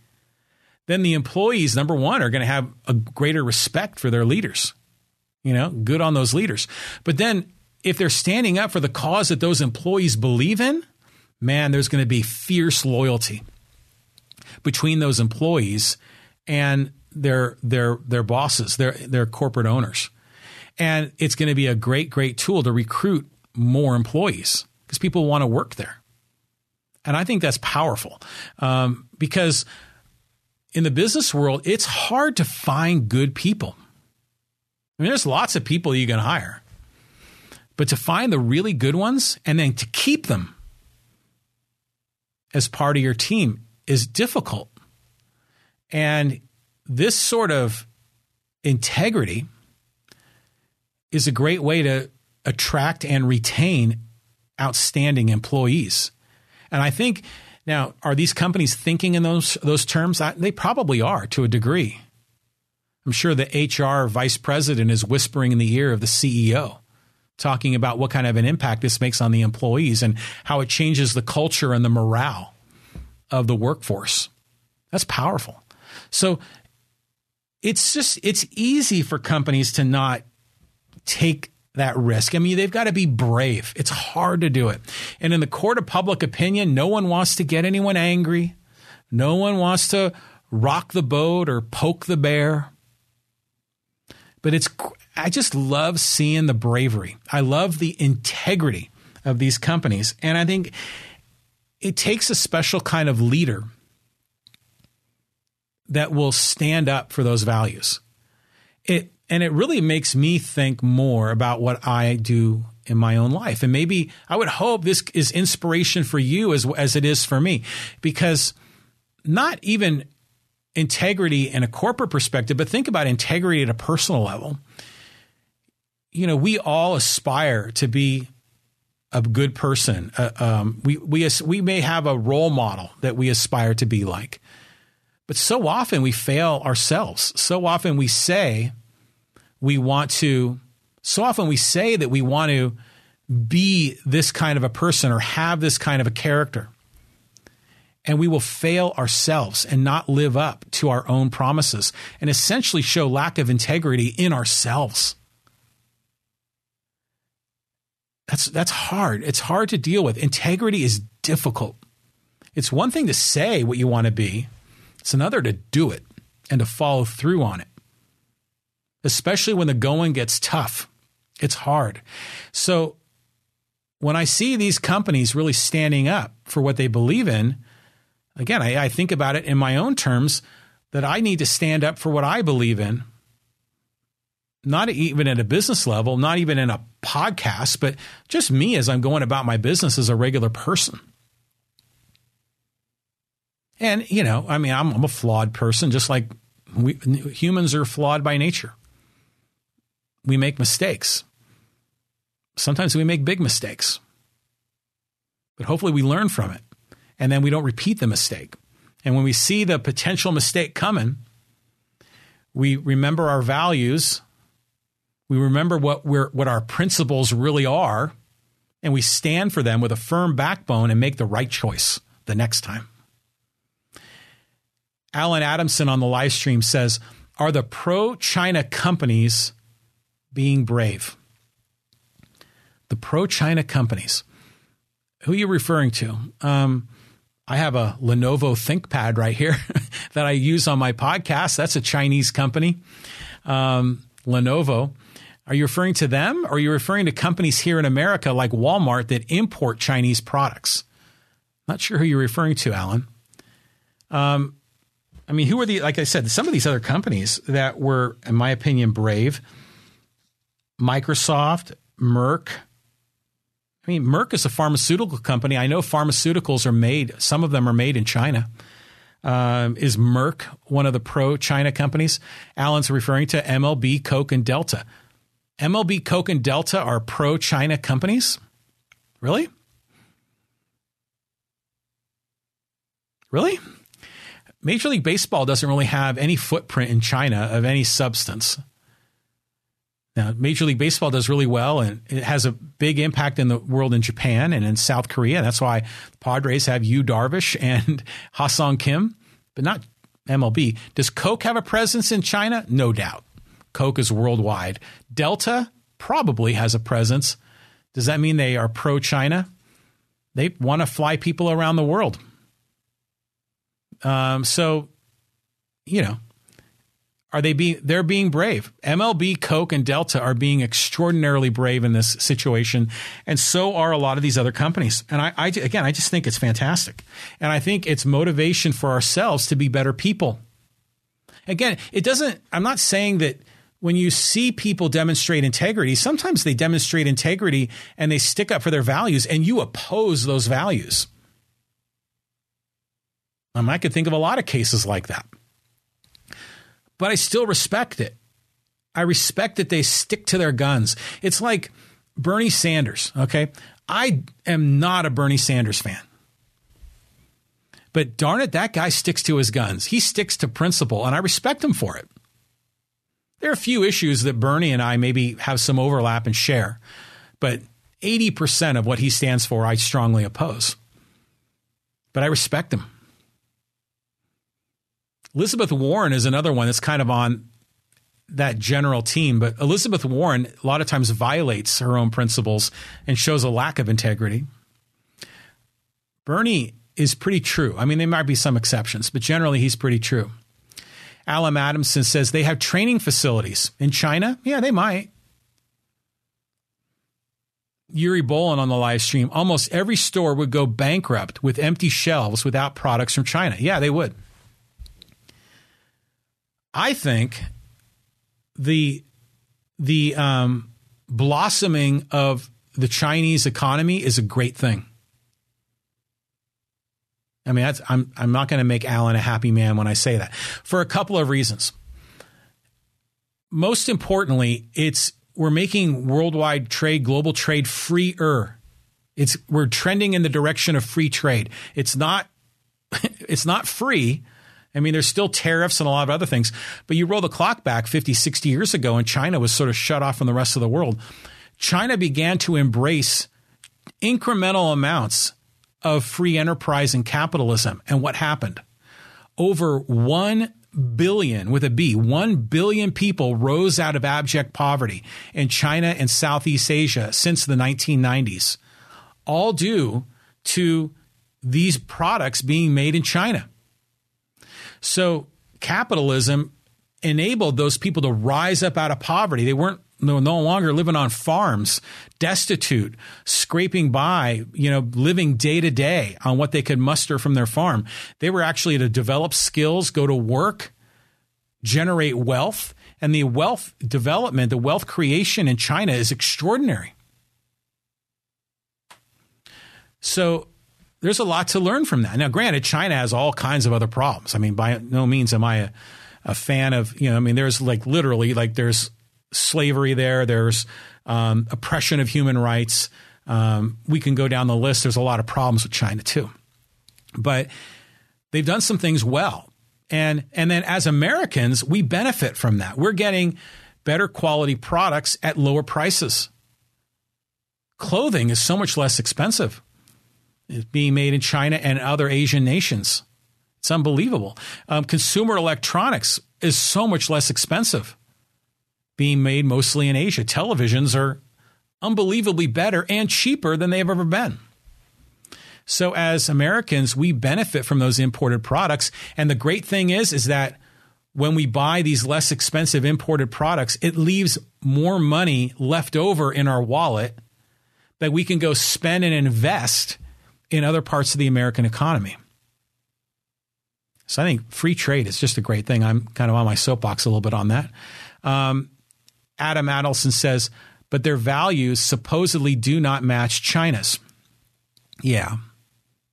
then the employees, number one, are going to have a greater respect for their leaders. You know, good on those leaders. But then if they're standing up for the cause that those employees believe in, man, there's going to be fierce loyalty between those employees and their their their bosses, their their corporate owners. And it's going to be a great, great tool to recruit more employees because people want to work there. And I think that's powerful um, because in the business world, it's hard to find good people. I mean, there's lots of people you can hire, but to find the really good ones and then to keep them as part of your team is difficult. And this sort of integrity is a great way to attract and retain outstanding employees. And I think now, are these companies thinking in those those terms? I, they probably are to a degree. I'm sure the HR vice president is whispering in the ear of the CEO, talking about what kind of an impact this makes on the employees and how it changes the culture and the morale of the workforce. That's powerful. So it's just it's easy for companies to not take that risk. I mean, they've got to be brave. It's hard to do it. And in the court of public opinion, no one wants to get anyone angry. No one wants to rock the boat or poke the bear. But it's I just love seeing the bravery. I love the integrity of these companies. And I think it takes a special kind of leader that will stand up for those values. It and it really makes me think more about what I do in my own life. And maybe I would hope this is inspiration for you as as it is for me because not even integrity in a corporate perspective, but think about integrity at a personal level. You know, we all aspire to be a good person. Uh, um, we we we may have a role model that we aspire to be like. But so often we fail ourselves. So often we say we want to, so often we say that we want to be this kind of a person or have this kind of a character. and we will fail ourselves and not live up to our own promises and essentially show lack of integrity in ourselves. That's, that's hard. It's hard to deal with. Integrity is difficult. It's one thing to say what you want to be, it's another to do it and to follow through on it, especially when the going gets tough. It's hard. So when I see these companies really standing up for what they believe in, again, I, I, think about it in my own terms that I need to stand up for what I believe in, not even at a business level, not even in a podcast, but just me as I'm going about my business as a regular person. And, you know, I mean, I'm, I'm a flawed person, just like we, humans are flawed by nature. We make mistakes. Sometimes we make big mistakes, but hopefully we learn from it and then we don't repeat the mistake. And when we see the potential mistake coming, we remember our values, we remember what we're, what our principles really are, and we stand for them with a firm backbone and make the right choice the next time. Alan Adamson on the live stream says, Are the pro China companies being brave? the pro China companies. Who are you referring to? Um, I have a Lenovo ThinkPad right here (laughs) that I use on my podcast. That's a Chinese company, um, Lenovo. Are you referring to them or are you referring to companies here in America like Walmart that import Chinese products? Not sure who you're referring to, Alan. Um, I mean, who are the, like I said, some of these other companies that were, in my opinion, brave Microsoft, Merck, I mean, Merck is a pharmaceutical company. I know pharmaceuticals are made, some of them are made in China. Um, is Merck one of the pro China companies? Alan's referring to MLB, Coke, and Delta. MLB, Coke, and Delta are pro China companies? Really? Really? Major League Baseball doesn't really have any footprint in China of any substance. Now, Major League Baseball does really well, and it has a big impact in the world in Japan and in South Korea. That's why Padres have Yu Darvish and (laughs) Ha-Seong Kim, but not MLB. Does Coke have a presence in China? No doubt. Coke is worldwide. Delta probably has a presence. Does that mean they are pro China? They want to fly people around the world. Um, so, you know, are they being they're being brave. Mlb coke and delta are being extraordinarily brave in this situation and so are a lot of these other companies. And I, I, again i just think it's fantastic. And i think it's motivation for ourselves to be better people. Again it doesn't i'm not saying that when you see people demonstrate integrity sometimes they demonstrate integrity and they stick up for their values and you oppose those values um, i could think of a lot of cases like that but I still respect it. I respect that they stick to their guns. It's like Bernie Sanders, okay? I am not a Bernie Sanders fan. But darn it, that guy sticks to his guns. He sticks to principle, and I respect him for it. There are a few issues that Bernie and I maybe have some overlap and share, but 80% of what he stands for, I strongly oppose. But I respect him. Elizabeth Warren is another one that's kind of on that general team, but Elizabeth Warren a lot of times violates her own principles and shows a lack of integrity. Bernie is pretty true. I mean, there might be some exceptions, but generally he's pretty true. Alan Adamson says they have training facilities in China. Yeah, they might. Yuri Bolin on the live stream. Almost every store would go bankrupt with empty shelves without products from China. Yeah, they would. I think the the um, blossoming of the Chinese economy is a great thing. I mean, I'm I'm not going to make Alan a happy man when I say that for a couple of reasons. Most importantly, it's we're making worldwide trade, global trade freer. It's we're trending in the direction of free trade. It's not (laughs) it's not free, I mean, there's still tariffs and a lot of other things, but you roll the clock back 50, 60 years ago, and China was sort of shut off from the rest of the world. China began to embrace incremental amounts of free enterprise and capitalism. And what happened? Over 1 billion with a B, 1 billion people rose out of abject poverty in China and Southeast Asia since the 1990s, all due to these products being made in China. So capitalism enabled those people to rise up out of poverty. They weren't no, longer living on farms, destitute, scraping by, you know, living day to day on what they could muster from their farm. They were actually to develop skills, go to work, generate wealth. And the wealth development, the wealth creation in China is extraordinary. So there's a lot to learn from that. Now, granted, China has all kinds of other problems. I mean, by no means am I a, a fan of, you know, I mean, there's like literally like there's slavery there, there's um, oppression of human rights. Um, we can go down the list. There's a lot of problems with China too. But they've done some things well. And, and then as Americans, we benefit from that. We're getting better quality products at lower prices. Clothing is so much less expensive is being made in China and other Asian nations. It's unbelievable. Um, consumer electronics is so much less expensive, being made mostly in Asia. Televisions are unbelievably better and cheaper than they've ever been. So as Americans, we benefit from those imported products. And the great thing is, is that when we buy these less expensive imported products, it leaves more money left over in our wallet that we can go spend and invest in other parts of the American economy. So I think free trade is just a great thing. I'm kind of on my soapbox a little bit on that. Um, Adam Adelson says, but their values supposedly do not match China's. Yeah,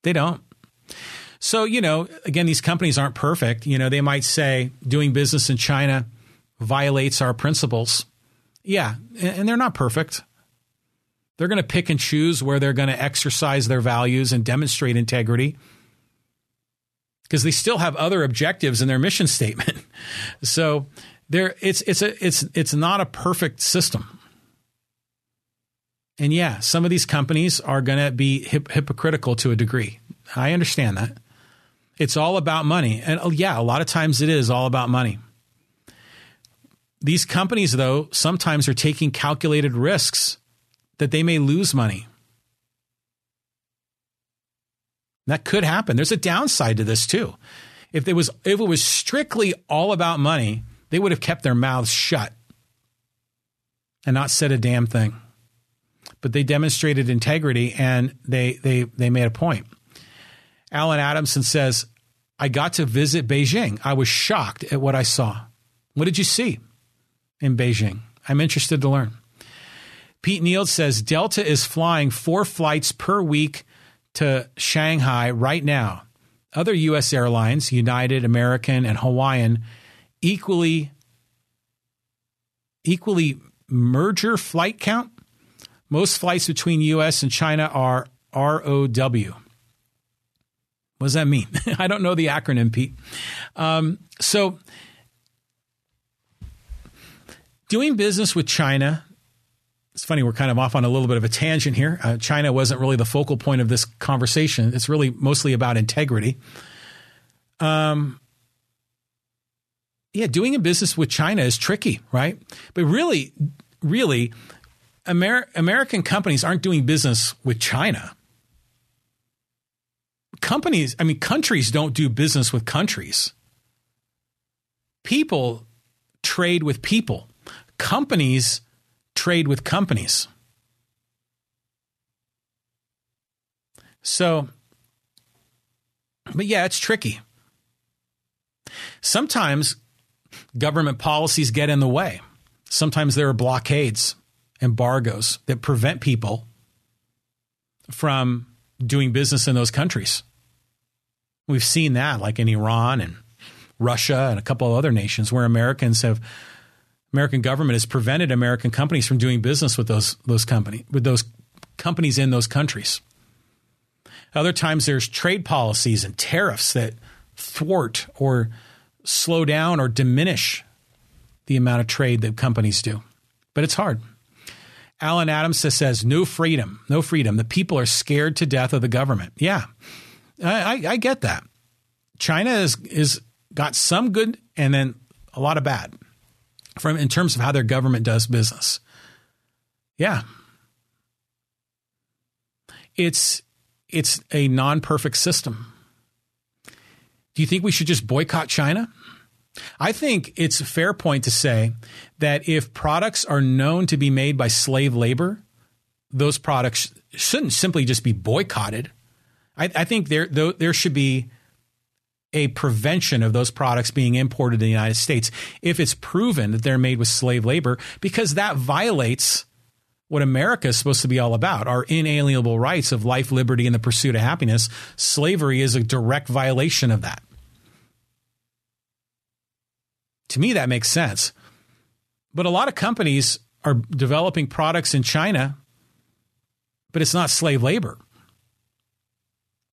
they don't. So, you know, again, these companies aren't perfect. You know, they might say doing business in China violates our principles. Yeah, and they're not perfect. They're going to pick and choose where they're going to exercise their values and demonstrate integrity because they still have other objectives in their mission statement. (laughs) so there it's it's a it's it's not a perfect system. And yeah, some of these companies are going to be hip, hypocritical to a degree. I understand that. It's all about money. And oh, yeah, a lot of times it is all about money. These companies, though, sometimes are taking calculated risks that they may lose money. That could happen. There's a downside to this too. If it was if it was strictly all about money, they would have kept their mouths shut and not said a damn thing. But they demonstrated integrity and they they they made a point. Alan Adamson says, I got to visit Beijing. I was shocked at what I saw. What did you see in Beijing? I'm interested to learn. Pete Neal says Delta is flying four flights per week to Shanghai right now. Other U.S. airlines, United, American, and Hawaiian, equally equally merger flight count. Most flights between U.S. and China are ROW. What does that mean? (laughs) I don't know the acronym, Pete. Um, so, doing business with China it's funny, we're kind of off on a little bit of a tangent here. Uh, China wasn't really the focal point of this conversation. It's really mostly about integrity. Um, yeah, doing a business with China is tricky, right? But really, really, Amer- American companies aren't doing business with China. Companies, I mean, countries don't do business with countries. People trade with people. Companies trade with companies. So, but yeah, it's tricky. Sometimes government policies get in the way. Sometimes there are blockades, embargoes that prevent people from doing business in those countries. We've seen that, like in Iran and Russia and a couple of other nations where Americans have American government has prevented American companies from doing business with those those company with those companies in those countries. Other times there's trade policies and tariffs that thwart or slow down or diminish the amount of trade that companies do. But it's hard. Alan Adams says, no freedom, no freedom. The people are scared to death of the government. Yeah, I, I, I get that. China is, is got some good and then a lot of bad from in terms of how their government does business. Yeah. It's it's a non-perfect system. Do you think we should just boycott China? I think it's a fair point to say that if products are known to be made by slave labor, those products shouldn't simply just be boycotted. I, I think there there should be a prevention of those products being imported to the United States if it's proven that they're made with slave labor, because that violates what America is supposed to be all about our inalienable rights of life, liberty, and the pursuit of happiness. Slavery is a direct violation of that. To me, that makes sense. But a lot of companies are developing products in China, but it's not slave labor.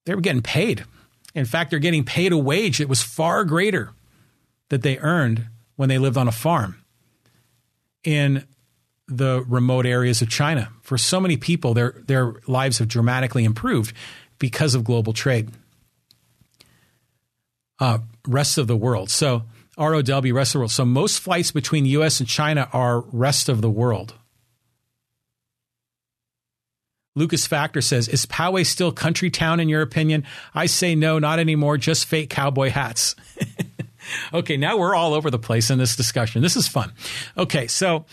They're getting paid. In fact, they're getting paid a wage that was far greater that they earned when they lived on a farm in the remote areas of China. For so many people, their their lives have dramatically improved because of global trade. Uh, rest of the world. So ROW, rest of the world. So most flights between the U.S. and China are rest of the world. Lucas Factor says, Is Poway still country town in your opinion? I say no, not anymore, just fake cowboy hats. (laughs) okay, now we're all over the place in this discussion. This is fun. Okay, so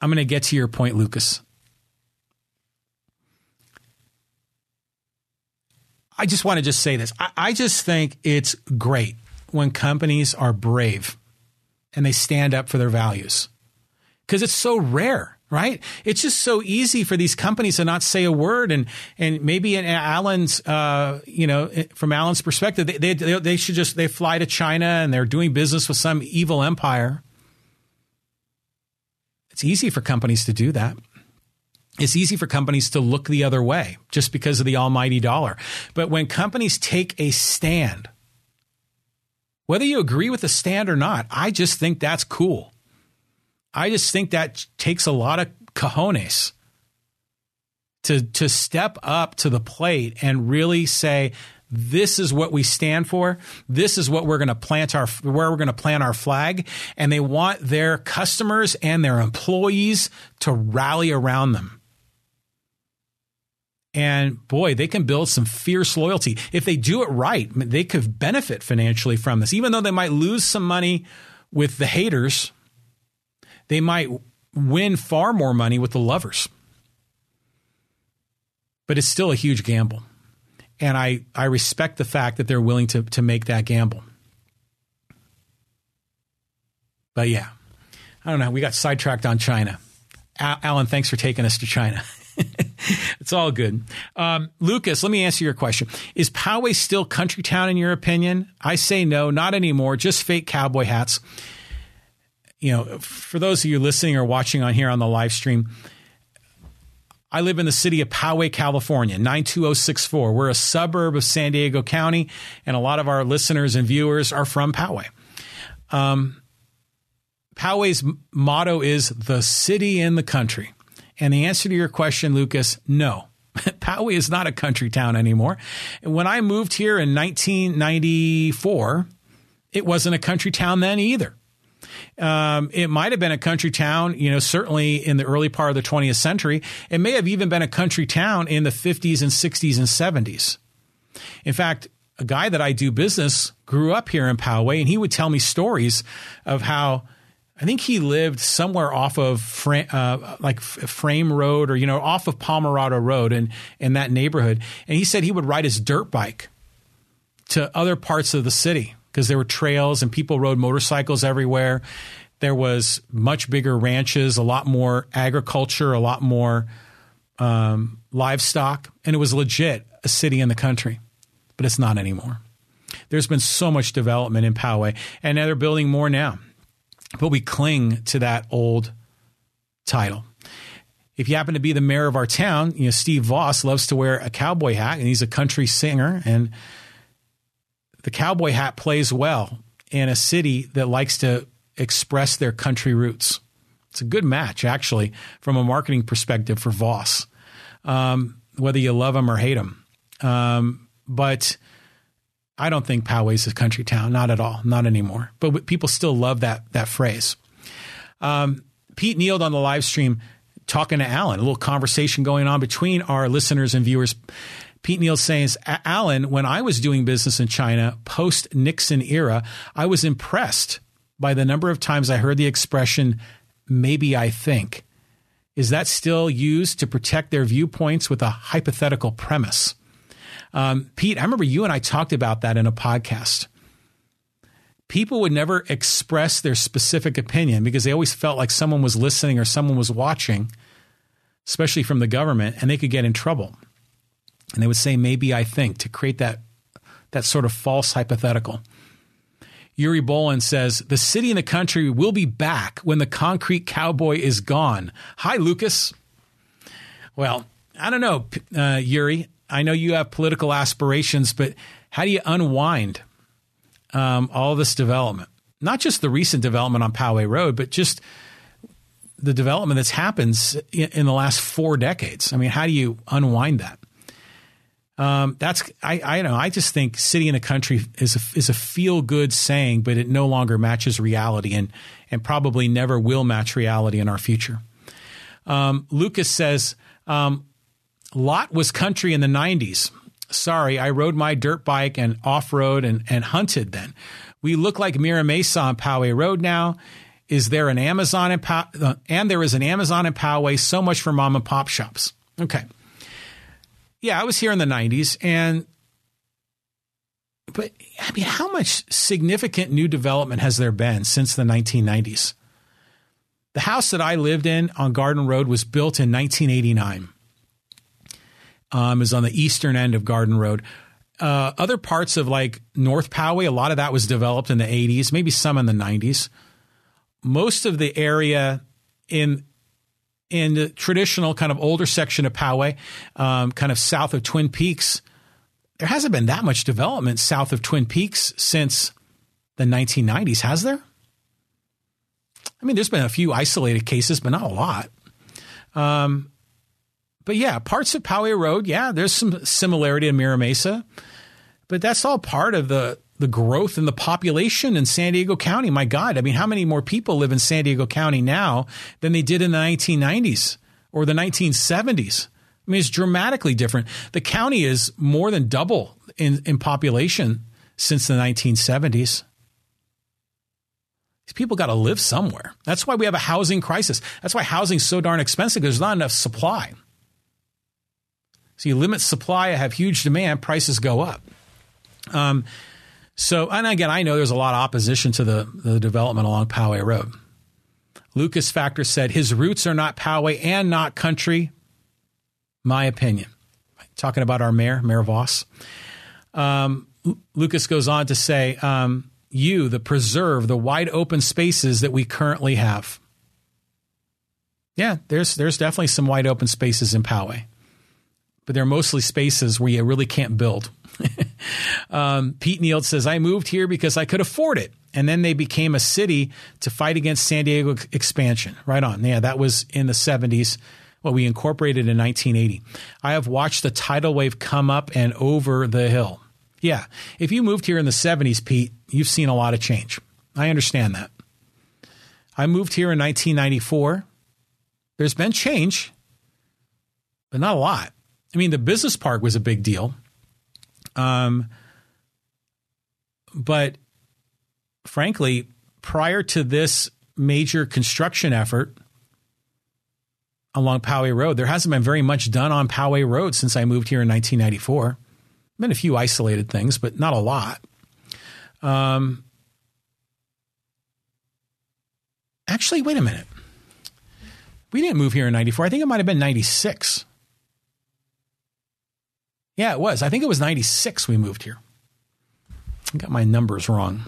I'm going to get to your point, Lucas. I just want to just say this. I, I just think it's great when companies are brave and they stand up for their values because it's so rare right? It's just so easy for these companies to not say a word, and and maybe in Alan's, uh, you know, from Alan's perspective, they, they they should just they fly to China and they're doing business with some evil empire. It's easy for companies to do that. It's easy for companies to look the other way just because of the almighty dollar. But when companies take a stand, whether you agree with the stand or not, I just think that's cool. I just think that takes a lot of cojones to to step up to the plate and really say this is what we stand for. This is what we're going to plant our where we're going to plant our flag and they want their customers and their employees to rally around them. And boy, they can build some fierce loyalty. If they do it right, they could benefit financially from this. Even though they might lose some money with the haters, they might win far more money with the lovers. But it's still a huge gamble. And I, I respect the fact that they're willing to, to make that gamble. But yeah, I don't know. We got sidetracked on China. Alan, thanks for taking us to China. (laughs) it's all good. Um, Lucas, let me answer your question. Is Poway still country town in your opinion? I say no, not anymore. Just fake cowboy hats you know, for those of you listening or watching on here on the live stream, I live in the city of Poway, California, 92064. We're a suburb of San Diego County, and a lot of our listeners and viewers are from Poway. Um, Poway's motto is the city in the country. And the answer to your question, Lucas, no. (laughs) Poway is not a country town anymore. When I moved here in 1994, it wasn't a country town then either. Um, it might have been a country town, you know, certainly in the early part of the 20th century. It may have even been a country town in the 50s and 60s and 70s. In fact, a guy that I do business grew up here in Poway, and he would tell me stories of how I think he lived somewhere off of Frame, uh, like Frame Road or you know off of Pomerado Road in in that neighborhood. And he said he would ride his dirt bike to other parts of the city because there were trails and people rode motorcycles everywhere. There was much bigger ranches, a lot more agriculture, a lot more um, livestock, and it was legit a city in the country. But it's not anymore. There's been so much development in Poway, and now they're building more now. But we cling to that old title. If you happen to be the mayor of our town, you know Steve Vaus loves to wear a cowboy hat, and he's a country singer, and the cowboy hat plays well in a city that likes to express their country roots. It's a good match, actually, from a marketing perspective for Vaus, um, whether you love him or hate him. Um, but I don't think Poway's a country town, not at all, not anymore. But people still love that that phrase. Um, Pete Neal on the live stream talking to Alan, a little conversation going on between our listeners and viewers. Pete Neal says, Alan, when I was doing business in China post Nixon era, I was impressed by the number of times I heard the expression maybe I think. Is that still used to protect their viewpoints with a hypothetical premise? Um, Pete, I remember you and I talked about that in a podcast. People would never express their specific opinion because they always felt like someone was listening or someone was watching, especially from the government, and they could get in trouble. And they would say, maybe I think, to create that, that sort of false hypothetical. Yuri Bolin says, The city and the country will be back when the concrete cowboy is gone. Hi, Lucas. Well, I don't know, uh, Yuri. I know you have political aspirations, but how do you unwind um, all this development? Not just the recent development on Poway Road, but just the development that's happened in the last four decades. I mean, how do you unwind that? Um, that's I I know I just think city in the country is a, is a feel good saying, but it no longer matches reality and and probably never will match reality in our future. Um, Lucas says um, Lot was country in the '90s. Sorry, I rode my dirt bike and off road and and hunted then. We look like Mira Mesa on Poway Road now. Is there an Amazon in Pow- uh, and there is an Amazon in Poway? So much for mom and pop shops. Okay yeah, I was here in the 90s and but I mean, how much significant new development has there been since the 1990s? The house that I lived in on Garden Road was built in 1989. Um, is on the eastern end of Garden Road. Uh, other parts of like North Poway, a lot of that was developed in the 80s, maybe some in the 90s. Most of the area in in the traditional kind of older section of Poway, um, kind of south of Twin Peaks, there hasn't been that much development south of Twin Peaks since the 1990s, has there? I mean, there's been a few isolated cases, but not a lot. Um, but yeah, parts of Poway Road, yeah, there's some similarity in Mira Mesa, but that's all part of the the growth in the population in San Diego County. My God, I mean, how many more people live in San Diego County now than they did in the 1990s or the 1970s? I mean, it's dramatically different. The county is more than double in, in population since the 1970s. These people got to live somewhere. That's why we have a housing crisis. That's why housing's so darn expensive because there's not enough supply. So you limit supply, have huge demand, prices go up. Um, so, and again, I know there's a lot of opposition to the, the development along Poway Road. Lucas Factor said his roots are not Poway and not country. My opinion. Talking about our mayor, Mayor Vaus. Um, Lucas goes on to say, um, you, the preserve the wide open spaces that we currently have. Yeah, there's there's definitely some wide open spaces in Poway, but they're mostly spaces where you really can't build. (laughs) um, Pete Neal says, I moved here because I could afford it. And then they became a city to fight against San Diego expansion. Right on. Yeah, that was in the 70s. Well, we incorporated in 1980. I have watched the tidal wave come up and over the hill. Yeah, if you moved here in the 70s, Pete, you've seen a lot of change. I understand that. I moved here in 1994. There's been change, but not a lot. I mean, the business park was a big deal. Um, but frankly, prior to this major construction effort along Poway Road, there hasn't been very much done on Poway Road since I moved here in 1994. Been a few isolated things, but not a lot. Um, actually, wait a minute. We didn't move here in 94. I think it might have been 96. Yeah, it was. I think it was 96 we moved here. I got my numbers wrong.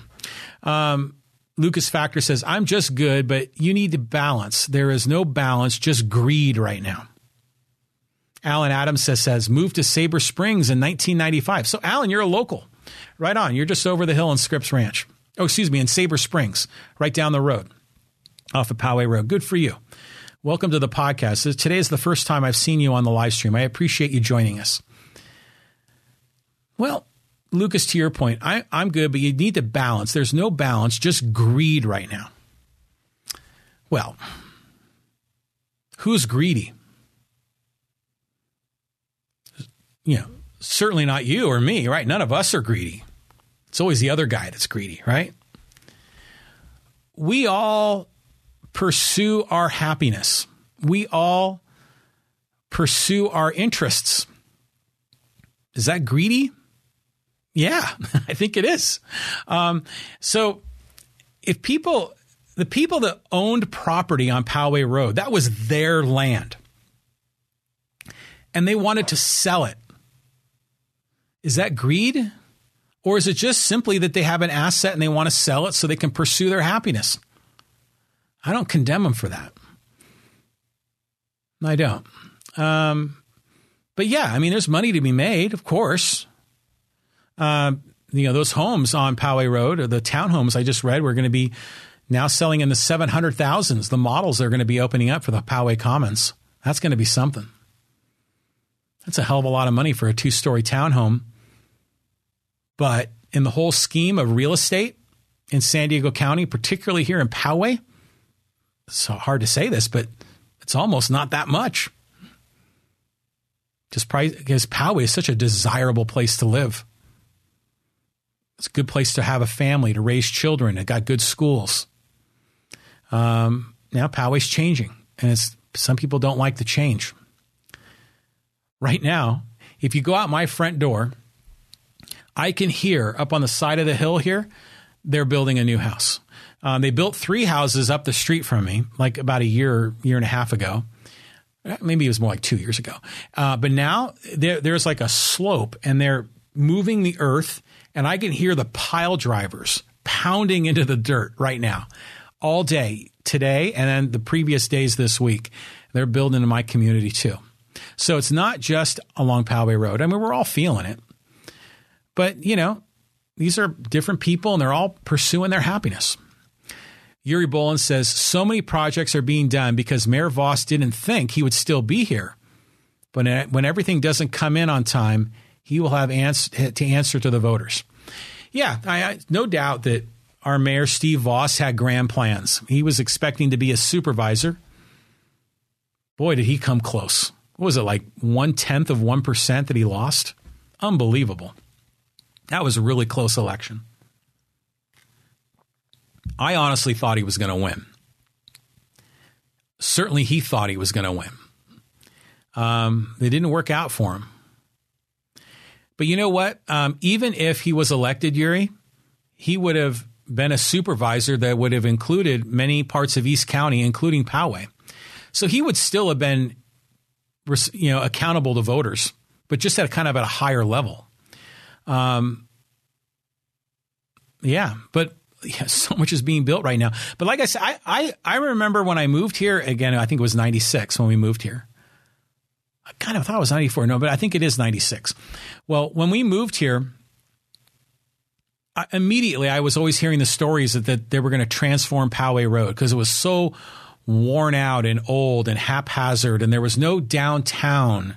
Um, Lucas Factor says, I'm just good, but you need to balance. There is no balance, just greed right now. Alan Adams says, says moved to Sabre Springs in 1995. So, Alan, you're a local. Right on. You're just over the hill in Scripps Ranch. Oh, excuse me, in Sabre Springs, right down the road. off of Poway Road. Good for you. Welcome to the podcast. Today is the first time I've seen you on the live stream. I appreciate you joining us. Well, Lucas, to your point, I, I'm good, but you need to balance. There's no balance, just greed right now. Well, who's greedy? You know, certainly not you or me, right? None of us are greedy. It's always the other guy that's greedy, right? We all pursue our happiness. We all pursue our interests. Is that greedy? Yeah, (laughs) I think it is. Um, so if people, the people that owned property on Poway Road, that was their land. And they wanted to sell it. Is that greed? Or is it just simply that they have an asset and they want to sell it so they can pursue their happiness? I don't condemn them for that. I don't. Um, but yeah, I mean, there's money to be made, of course. Uh, you know, those homes on Poway Road, or the townhomes I just read, were going to be now selling in the 700,000s. The models are going to be opening up for the Poway Commons. That's going to be something. That's a hell of a lot of money for a two story townhome. But in the whole scheme of real estate in San Diego County, particularly here in Poway, it's hard to say this, but it's almost not that much. Just price, because Poway is such a desirable place to live. It's a good place to have a family, to raise children. It got good schools. Um, now Poway's changing, and it's some people don't like the change. Right now, if you go out my front door, I can hear up on the side of the hill here, they're building a new house. Um, they built three houses up the street from me, like about a year, year and a half ago. Maybe it was more like two years ago. Uh, but now there, there's like a slope, and they're moving the earth and I can hear the pile drivers pounding into the dirt right now all day today and then the previous days this week. They're building in my community too. So it's not just along Poway Road. I mean, we're all feeling it. But, you know, these are different people and they're all pursuing their happiness. Yuri Bolin says so many projects are being done because Mayor Vaus didn't think he would still be here. But uh, when everything doesn't come in on time, he will have ans- to answer to the voters. Yeah, I, I, no doubt that our mayor, Steve Vaus, had grand plans. He was expecting to be a supervisor. Boy, did he come close. What was it, like one tenth of 1% that he lost? Unbelievable. That was a really close election. I honestly thought he was going to win. Certainly, he thought he was going to win. Um, they didn't work out for him. But you know what? Um, even if he was elected, Yuri, he would have been a supervisor that would have included many parts of East County, including Poway. So he would still have been, you know, accountable to voters, but just at kind of at a higher level. Um, yeah, but (laughs) yeah, so much is being built right now. But like I said, I, I, I remember when I moved here again. I think it was '96 when we moved here. I kind of thought it was 94. No, but I think it is 96. Well, when we moved here, I, immediately I was always hearing the stories that, that they were going to transform Poway Road because it was so worn out and old and haphazard and there was no downtown.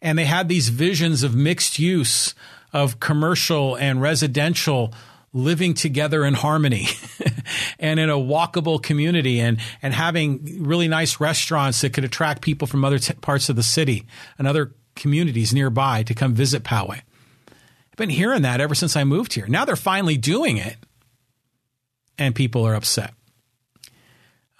And they had these visions of mixed use of commercial and residential living together in harmony (laughs) and in a walkable community and, and having really nice restaurants that could attract people from other t- parts of the city and other communities nearby to come visit Poway. I've been hearing that ever since I moved here. Now they're finally doing it and people are upset.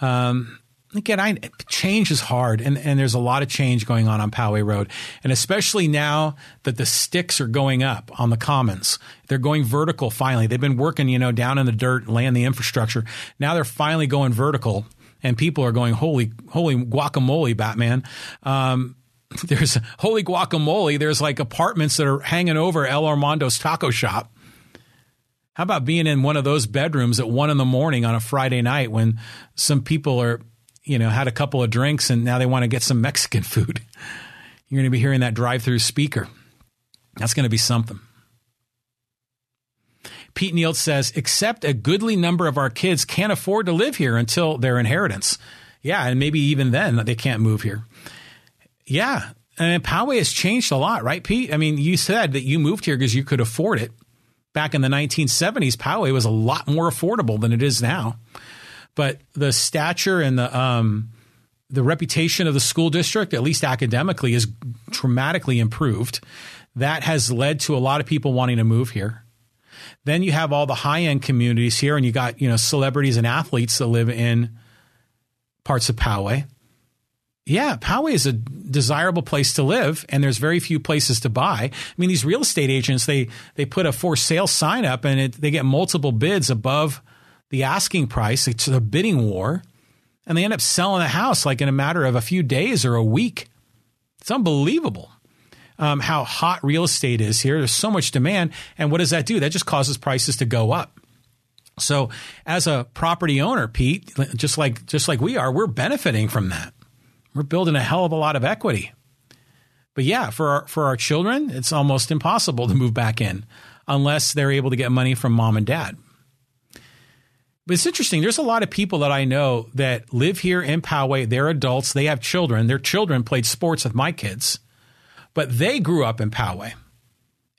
Um, again, I, change is hard, and, and there's a lot of change going on on Poway Road, and especially now that the sticks are going up on the commons, they're going vertical. Finally, they've been working, you know, down in the dirt, laying the infrastructure. Now they're finally going vertical, and people are going, "Holy, holy guacamole, Batman!" Um, (laughs) there's holy guacamole. There's like apartments that are hanging over El Armando's taco shop. How about being in one of those bedrooms at one in the morning on a Friday night when some people are you know, had a couple of drinks and now they want to get some Mexican food. (laughs) You're going to be hearing that drive through speaker. That's going to be something. Pete Neal says, except a goodly number of our kids can't afford to live here until their inheritance. Yeah, and maybe even then they can't move here. Yeah, and Poway has changed a lot, right, Pete? I mean, you said that you moved here because you could afford it. Back in the 1970s, Poway was a lot more affordable than it is now. But the stature and the um, the reputation of the school district, at least academically, is dramatically improved. That has led to a lot of people wanting to move here. Then you have all the high end communities here, and you got you know celebrities and athletes that live in parts of Poway. Yeah, Poway is a desirable place to live, and there's very few places to buy. I mean, these real estate agents they they put a for sale sign up, and it, they get multiple bids above the asking price. It's a bidding war, and they end up selling the house like in a matter of a few days or a week. It's unbelievable um, how hot real estate is here. There's so much demand, and what does that do? That just causes prices to go up. So, as a property owner, Pete, just like just like we are, we're benefiting from that. We're building a hell of a lot of equity. But yeah, for our, for our children, it's almost impossible to move back in unless they're able to get money from mom and dad. But it's interesting. There's a lot of people that I know that live here in Poway. They're adults. They have children. Their children played sports with my kids, but they grew up in Poway,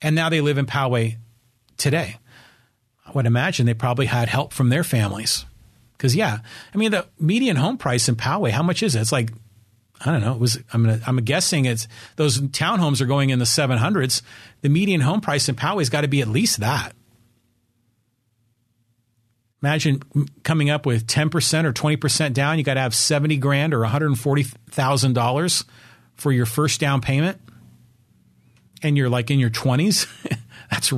and now they live in Poway today. I would imagine they probably had help from their families. Because yeah, I mean the median home price in Poway, how much is it? It's like I don't know. It was I'm gonna, I'm guessing it's those townhomes are going in the 700s. The median home price in Poway's got to be at least that. Imagine coming up with 10% or 20% down. You got to have 70 grand or $140,000 for your first down payment. And you're like in your 20s. (laughs) that's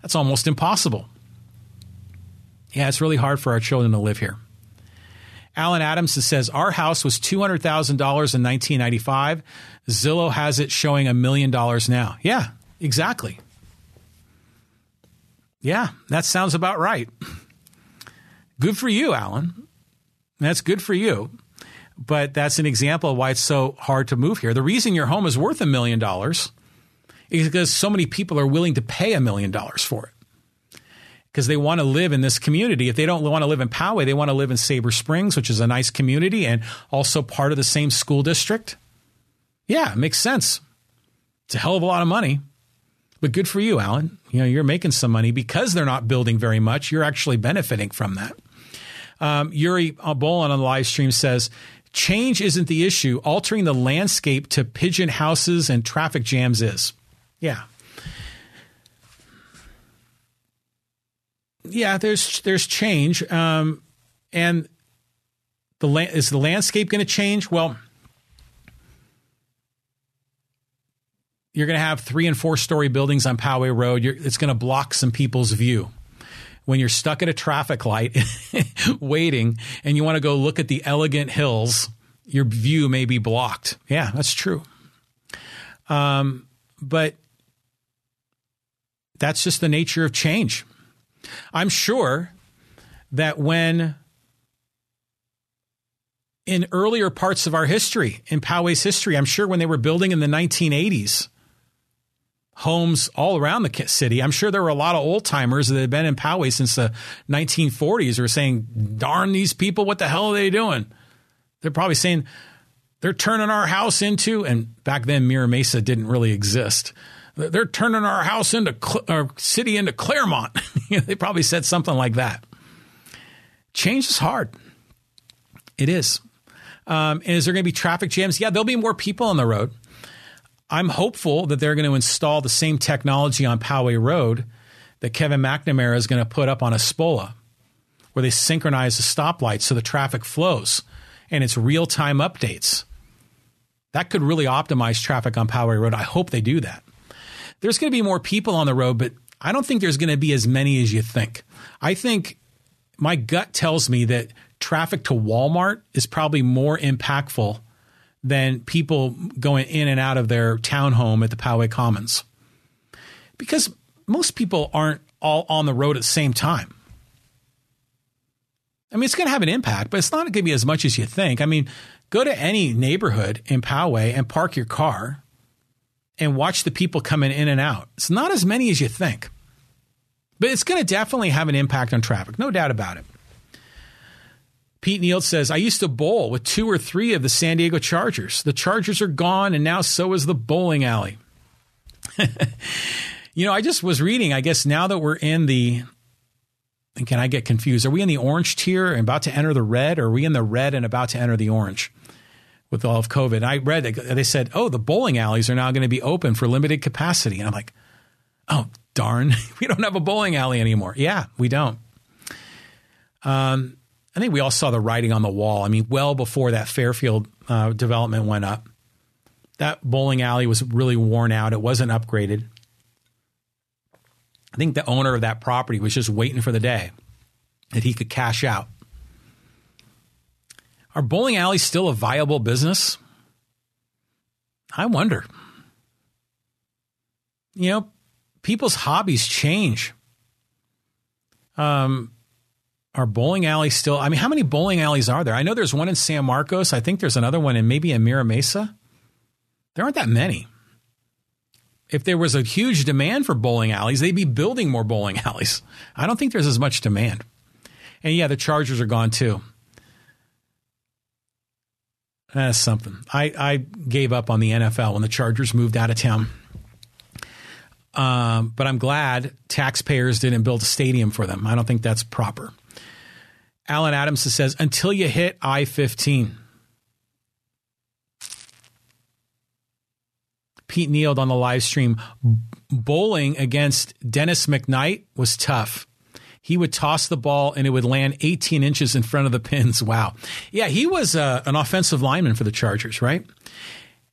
that's almost impossible. Yeah, it's really hard for our children to live here. Alan Adams says our house was two hundred thousand dollars in nineteen ninety five. Zillow has it showing a million dollars now. Yeah, exactly. Yeah, that sounds about right. Good for you, Alan. That's good for you. But that's an example of why it's so hard to move here. The reason your home is worth a million dollars is because so many people are willing to pay a million dollars for it because they want to live in this community. If they don't want to live in Poway, they want to live in Sabre Springs, which is a nice community and also part of the same school district. Yeah, it makes sense. It's a hell of a lot of money. But good for you, Alan. You know, you're making some money because they're not building very much. You're actually benefiting from that. Um, Yuri Bolin on the live stream says, change isn't the issue. Altering the landscape to pigeon houses and traffic jams is. Yeah, yeah, there's there's change, um, and the la- is the landscape going to change? Well, you're going to have three and four story buildings on Poway Road. You're, it's going to block some people's view. When you're stuck at a traffic light (laughs) waiting and you want to go look at the elegant hills, your view may be blocked. Yeah, that's true. Um, but that's just the nature of change. I'm sure that when in earlier parts of our history, in Poway's history, I'm sure when they were building in the 1980s, homes all around the city. I'm sure there were a lot of old timers that had been in Poway since the 1940s who were saying, darn these people, what the hell are they doing? They're probably saying, they're turning our house into, and back then Mira Mesa didn't really exist they're turning our house into our city into Clairemont. (laughs) they probably said something like that. Change is hard. It is. Um, and is there going to be traffic jams? Yeah, there'll be more people on the road. I'm hopeful that they're going to install the same technology on Poway Road that Kevin McNamara is going to put up on Espola, where they synchronize the stoplights so the traffic flows and it's real time updates. That could really optimize traffic on Poway Road. I hope they do that there's going to be more people on the road, but I don't think there's going to be as many as you think. I think my gut tells me that traffic to Walmart is probably more impactful than people going in and out of their townhome at the Poway Commons. Because most people aren't all on the road at the same time. I mean, it's going to have an impact, but it's not going to be as much as you think. I mean, go to any neighborhood in Poway and park your car and watch the people coming in and out. It's not as many as you think. But it's going to definitely have an impact on traffic, no doubt about it. Pete Neal says, I used to bowl with two or three of the San Diego Chargers. The Chargers are gone, and now so is the bowling alley. (laughs) you know, I just was reading, I guess now that we're in the, and can I get confused? Are we in the orange tier and about to enter the red, or are we in the red and about to enter the orange? With all of COVID, I read they said, "Oh, the bowling alleys are now going to be open for limited capacity," and I'm like, "Oh, darn, (laughs) we don't have a bowling alley anymore." Yeah, we don't. Um, I think we all saw the writing on the wall. I mean, well before that Fairfield uh, development went up, that bowling alley was really worn out. It wasn't upgraded. I think the owner of that property was just waiting for the day that he could cash out. Are bowling alleys still a viable business? I wonder. You know, people's hobbies change. Um, are bowling alleys still? I mean, how many bowling alleys are there? I know there's one in San Marcos. I think there's another one in maybe in Mira Mesa. There aren't that many. If there was a huge demand for bowling alleys, they'd be building more bowling (laughs) alleys. I don't think there's as much demand. And yeah, the Chargers are gone too. That's something. I, I gave up on the NFL when the Chargers moved out of town. Um, but I'm glad taxpayers didn't build a stadium for them. I don't think that's proper. Alan Adams says, until you hit I 15. Pete Neal on the live stream. Bowling against Dennis McKnight was tough. He would toss the ball and it would land 18 inches in front of the pins. Wow. Yeah, he was uh, an offensive lineman for the Chargers, right?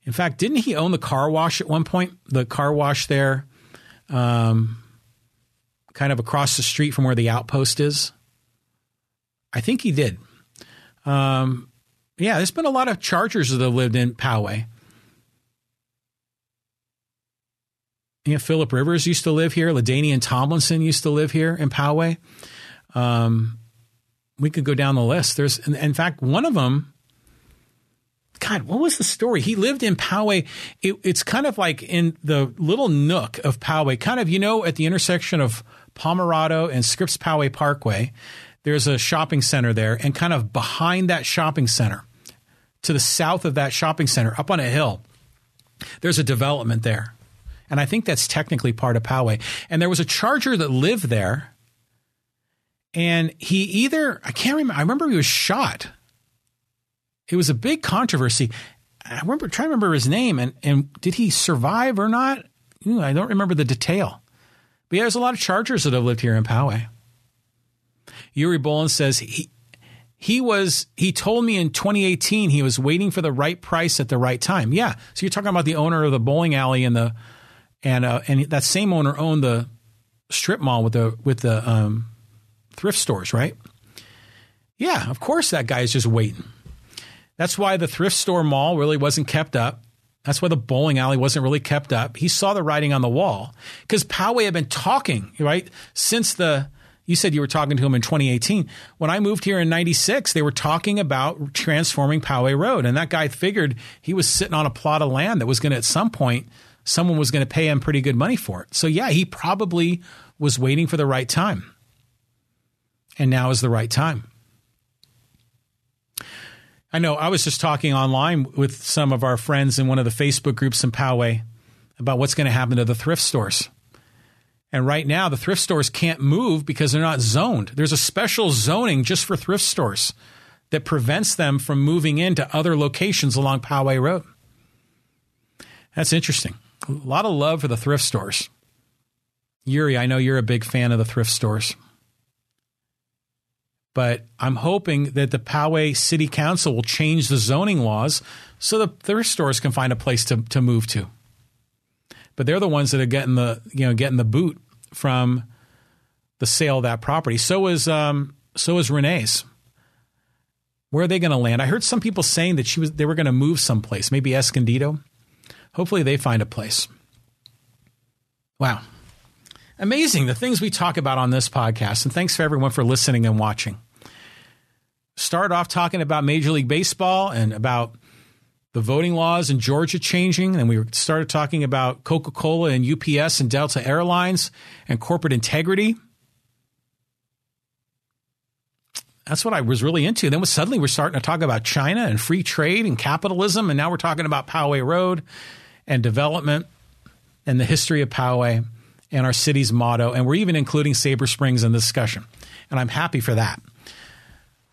In fact, didn't he own the car wash at one point? The car wash there, um, kind of across the street from where the outpost is. I think he did. Um, yeah, there's been a lot of Chargers that have lived in Poway. Yeah, Philip Rivers used to live here. LaDainian Tomlinson used to live here in Poway. Um, we could go down the list. There's, in, in, fact, one of them. God, what was the story? He lived in Poway. It, it's kind of like in the little nook of Poway, kind of you know at the intersection of Pomerado and Scripps Poway Parkway. There's a shopping center there, and kind of behind that shopping center, to the south of that shopping center, up on a hill, there's a development there. And I think that's technically part of Poway. And there was a charger that lived there. And he either, I can't remember, I remember he was shot. It was a big controversy. I remember trying to remember his name and, and did he survive or not? I don't remember the detail. But yeah, there's a lot of chargers that have lived here in Poway. Yuri Bolin says he he was he told me in 2018 he was waiting for the right price at the right time. Yeah, so you're talking about the owner of the bowling alley and the and uh, and that same owner owned the strip mall with the with the um, thrift stores, right? Yeah, of course that guy is just waiting. That's why the thrift store mall really wasn't kept up. That's why the bowling alley wasn't really kept up. He saw the writing on the wall because Poway had been talking, right, since the you said you were talking to him in 2018. When I moved here in 96, they were talking about transforming Poway Road. And that guy figured he was sitting on a plot of land that was going to, at some point, someone was going to pay him pretty good money for it. So, yeah, he probably was waiting for the right time. And now is the right time. I know I was just talking online with some of our friends in one of the Facebook groups in Poway about what's going to happen to the thrift stores. And right now, the thrift stores can't move because they're not zoned. There's a special zoning just for thrift stores that prevents them from moving into other locations along Poway Road. That's interesting. A lot of love for the thrift stores. Yuri, I know you're a big fan of the thrift stores. But I'm hoping that the Poway City Council will change the zoning laws so the thrift stores can find a place to, to move to but they're the ones that are getting the you know getting the boot from the sale of that property. So is um, so is Renee's. Where are they going to land? I heard some people saying that she was they were going to move someplace, maybe Escondido. Hopefully, they find a place. Wow, amazing the things we talk about on this podcast, and thanks for everyone for listening and watching. Start off talking about Major League Baseball and about the voting laws in Georgia changing, and we started talking about Coca Cola and UPS and Delta Airlines and corporate integrity. That's what I was really into. Then suddenly we're starting to talk about China and free trade and capitalism, and now we're talking about Poway Road and development and the history of Poway and our city's motto, and we're even including Sabre Springs in the discussion. And I'm happy for that.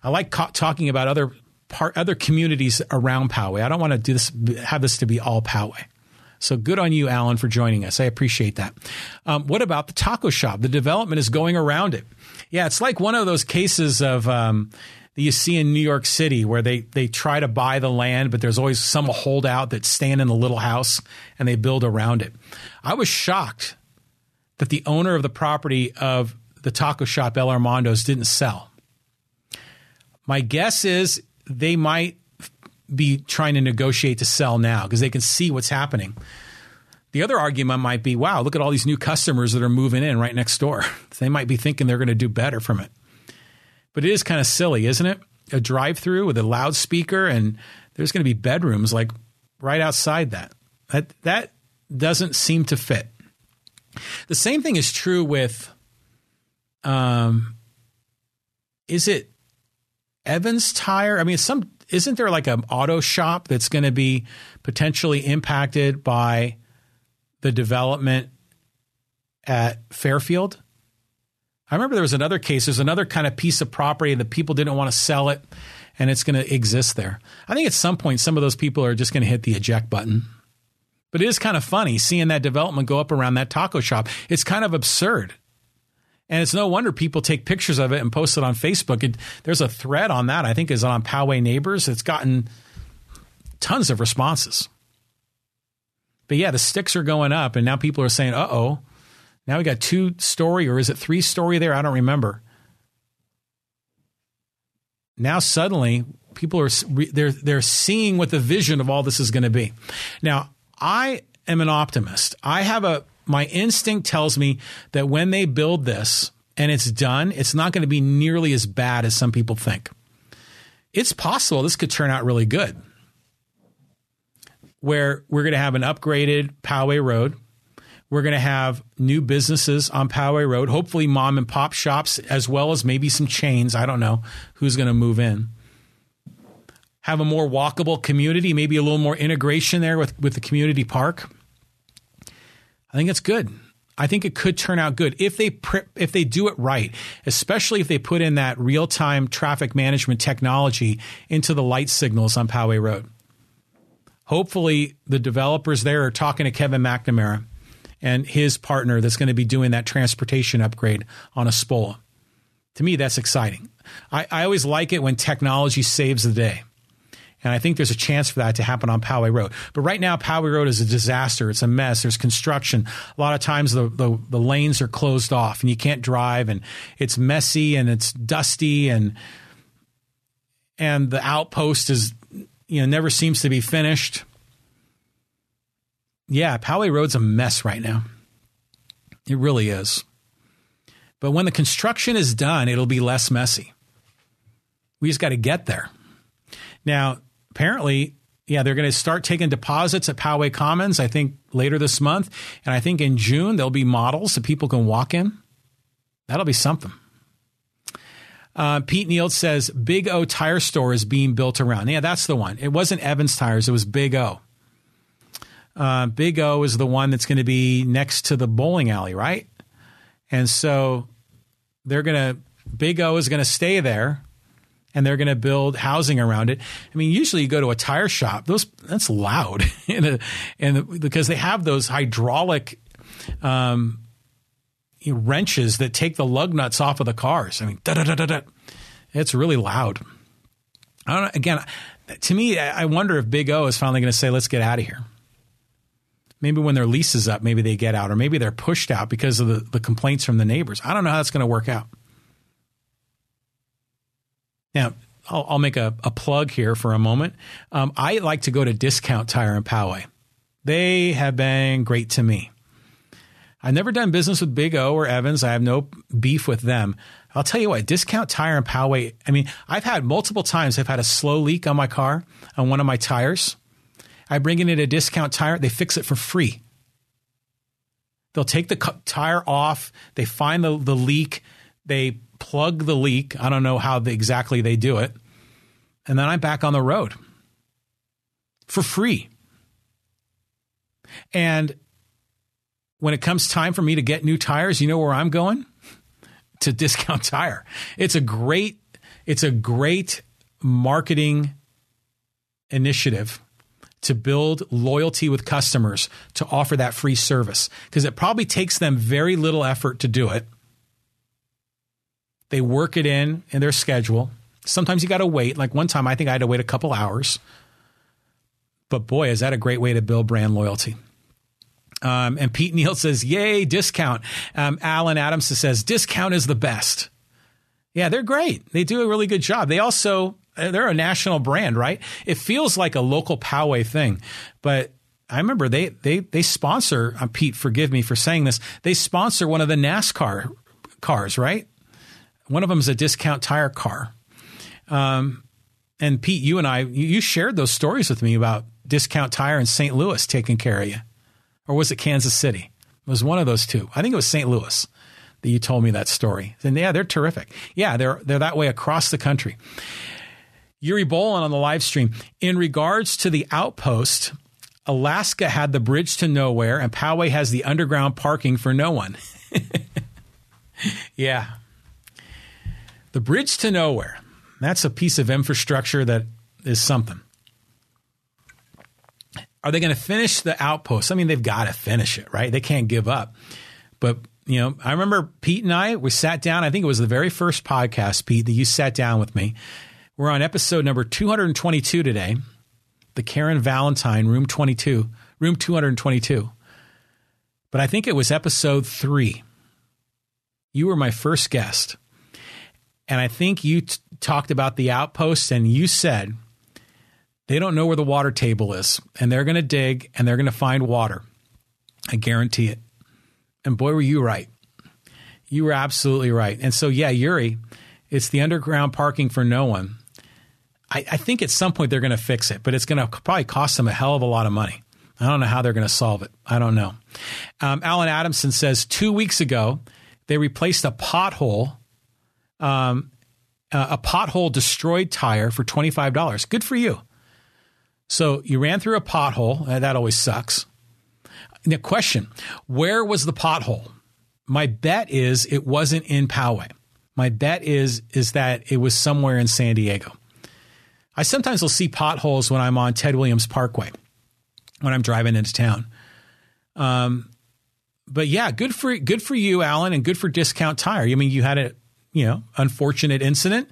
I like talking about other part, other communities around Poway. I don't want to do this, have this to be all Poway. So good on you, Alan, for joining us. I appreciate that. Um, what about the taco shop? The development is going around it. Yeah, it's like one of those cases of um, that you see in New York City where they they try to buy the land, but there's always some holdout that's staying in the little house and they build around it. I was shocked that the owner of the property of the taco shop El Armando's didn't sell. My guess is they might be trying to negotiate to sell now because they can see what's happening. The other argument might be, wow, look at all these new customers that are moving in right next door. (laughs) They might be thinking they're going to do better from it. But it is kind of silly, isn't it? A drive through with a loudspeaker and there's going to be bedrooms like right outside that. That that doesn't seem to fit. The same thing is true with um is it Evans Tire? I mean, some isn't there like an auto shop that's going to be potentially impacted by the development at Fairfield? I remember there was another case. There's another kind of piece of property that people didn't want to sell it, and it's going to exist there. I think at some point, some of those people are just going to hit the eject button. But it is kind of funny seeing that development go up around that taco shop. It's kind of absurd. And it's no wonder people take pictures of it and post it on Facebook. It, there's a thread on that, I think, is on Poway Neighbors. It's gotten tons of responses. But yeah, the sticks are going up, and now people are saying, uh oh, now we got two story, or is it three story there? I don't remember. Now suddenly people are they're they're seeing what the vision of all this is going to be. Now, I am an optimist. I have a my instinct tells me that when they build this and it's done, it's not going to be nearly as bad as some people think. It's possible this could turn out really good. Where we're going to have an upgraded Poway Road. We're going to have new businesses on Poway Road, hopefully mom and pop shops, as well as maybe some chains. I don't know who's going to move in. Have a more walkable community, maybe a little more integration there with, with the community park. I think it's good. I think it could turn out good if they if they do it right, especially if they put in that real time traffic management technology into the light signals on Poway Road. Hopefully, the developers there are talking to Kevin McNamara and his partner that's going to be doing that transportation upgrade on Espola. To me, that's exciting. I, I always like it when technology saves the day. And I think there's a chance for that to happen on Poway Road. But right now, Poway Road is a disaster. It's a mess. There's construction. A lot of times the, the, the lanes are closed off and you can't drive and it's messy and it's dusty and and the outpost is you know never seems to be finished. Yeah, Poway Road's a mess right now. It really is. But when the construction is done, it'll be less messy. We just got to get there. Now, apparently, yeah, they're going to start taking deposits at Poway Commons, I think later this month. And I think in June, there'll be models that people can walk in. That'll be something. Uh, Pete Neal says Big O Tire Store is being built around. Yeah, that's the one. It wasn't Evans Tires, it was Big O. Uh, Big O is the one that's going to be next to the bowling alley, right? And so they're going to, Big O is going to stay there and they're going to build housing around it. I mean, usually you go to a tire shop; those that's loud, (laughs) and because they have those hydraulic um, wrenches that take the lug nuts off of the cars. I mean, da da da da da. It's really loud. I don't know. Again, to me, I wonder if Big O is finally going to say, "Let's get out of here." Maybe when their lease is up, maybe they get out, or maybe they're pushed out because of the, the complaints from the neighbors. I don't know how that's going to work out. Now, I'll, I'll make a, a, plug here for a moment. Um, I like to go to Discount Tire and Poway. They have been great to me. I've never done business with Big O or Evans. I have no beef with them. I'll tell you what, Discount Tire and Poway. I mean, I've had multiple times. I've had a slow leak on my car on one of my tires. I bring it in a Discount Tire. They fix it for free. They'll take the tire off. They find the, the leak. They plug the leak. I don't know how the, exactly they do it. And then I'm back on the road for free. And when it comes time for me to get new tires, you know where I'm going? (laughs) to Discount Tire. It's a great it's a great marketing initiative to build loyalty with customers to offer that free service because it probably takes them very little effort to do it. They work it in in their schedule. Sometimes you got to wait. Like one time, I think I had to wait a couple hours. But boy, is that a great way to build brand loyalty. Um, and Pete (laughs) Neal says, Yay, discount. Um, Alan Adams says, Discount is the best. Yeah, they're great. They do a really good job. They also, uh, they're a national brand, right? It feels like a local Poway thing, but I remember they they they sponsor. Uh, Pete, forgive me for saying this. They sponsor one of the NASCAR cars, right? One of them is a discount tire car. Um, and Pete, you and I, you shared those stories with me about discount tire in St. Louis taking care of you, or was it Kansas City? It was one of those two. I think it was St. Louis that you told me that story. And yeah, they're terrific. Yeah, they're they're that way across the country. Yuri Bolin on the live stream. In regards to the outpost, Alaska had the bridge to nowhere, and Poway has the underground parking for no one. (laughs) yeah. The bridge to nowhere. That's a piece of infrastructure that is something. Are they going to finish the outpost? I mean, they've got to finish it, right? They can't give up. But you know, I remember Pete and I, we sat down. I think it was the very first podcast, Pete, that you sat down with me. We're on episode number 222 today, the Karen Valentine, room 22, room 222. But I think it was episode three. You were my first guest. And I think you t- talked about the outposts and you said they don't know where the water table is and they're going to dig and they're going to find water. I guarantee it. And boy, were you right. You were absolutely right. And so, yeah, Yuri, it's the underground parking for no one. I, I think at some point they're going to fix it, but it's going to probably cost them a hell of a lot of money. I don't know how they're going to solve it. I don't know. Um, Alan Adamson says two weeks ago they replaced a pothole, um, a pothole destroyed tire for twenty five dollars. Good for you. So you ran through a pothole. Uh, that always sucks. Now, question Where was the pothole? My bet is it wasn't in Poway. My bet is is that it was somewhere in San Diego. I sometimes will see potholes when I'm on Ted Williams Parkway when I'm driving into town. Um, but yeah, good for good for you, Alan, and good for Discount Tire. I mean, you had a you know unfortunate incident,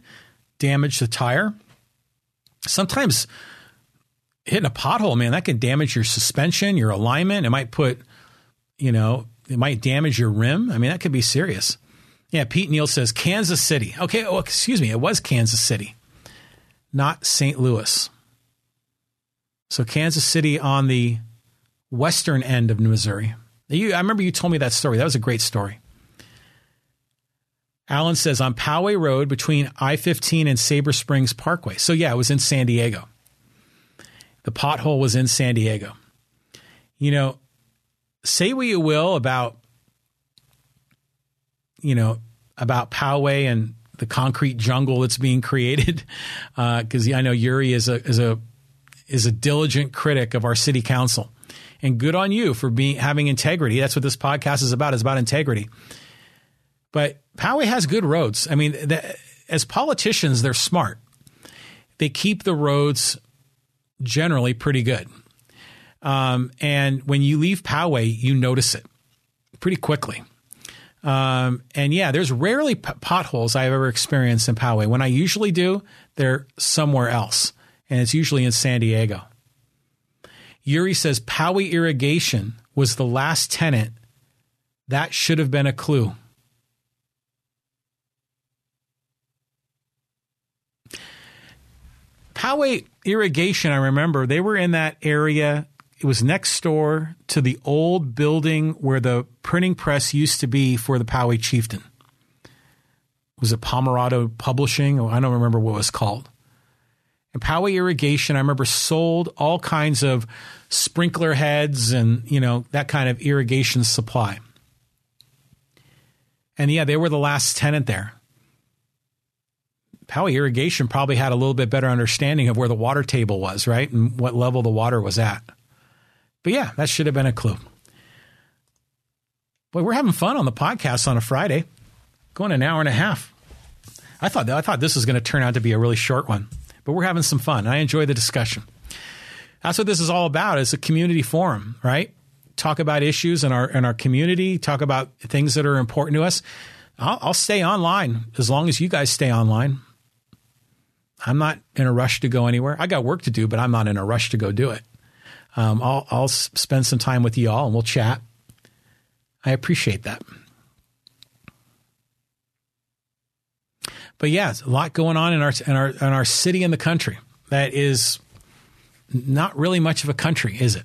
damage the tire. Sometimes hitting a pothole, man, that can damage your suspension, your alignment. It might put, you know, it might damage your rim. I mean, that could be serious. Yeah, Pete Neal says Kansas City. Okay, oh, excuse me, it was Kansas City, not St. Louis. So Kansas City on the western end of Missouri. You, I remember you told me that story. That was a great story. Alan says on Poway Road between I 15 and Sabre Springs Parkway. So, yeah, it was in San Diego. The pothole was in San Diego. You know, say what you will about, you know, about Poway and the concrete jungle that's being created, because (laughs) uh, I know Yuri is a is a is a diligent critic of our city council, and good on you for being having integrity. That's what this podcast is about. It's about integrity. But Poway has good roads. I mean, the, as politicians, they're smart. They keep the roads generally pretty good. Um, and when you leave Poway, you notice it pretty quickly. Um, and yeah, there's rarely p- potholes I've ever experienced in Poway. When I usually do, they're somewhere else, and it's usually in San Diego. Yuri says Poway Irrigation was the last tenant. That should have been a clue. Poway Irrigation, I remember they were in that area. It was next door to the old building where the printing press used to be for the Poway Chieftain. Was it Pomerado Publishing? I don't remember what it was called. And Poway Irrigation, I remember sold all kinds of sprinkler heads and, you know, that kind of irrigation supply. And yeah, they were the last tenant there. Poway Irrigation probably had a little bit better understanding of where the water table was, right? And what level the water was at. But yeah, that should have been a clue. Boy, we're having fun on the podcast on a Friday, going an hour and a half. I thought I thought this was going to turn out to be a really short one, but we're having some fun. I enjoy the discussion. That's what this is all about. It's a community forum, right? Talk about issues in our in our community. Talk about things that are important to us. I'll, I'll stay online as long as you guys stay online. I'm not in a rush to go anywhere. I got work to do, but I'm not in a rush to go do it. Um, I'll, I'll spend some time with y'all and we'll chat. I appreciate that. But yeah, a lot going on in our in our in our city and the country that is not really much of a country, is it?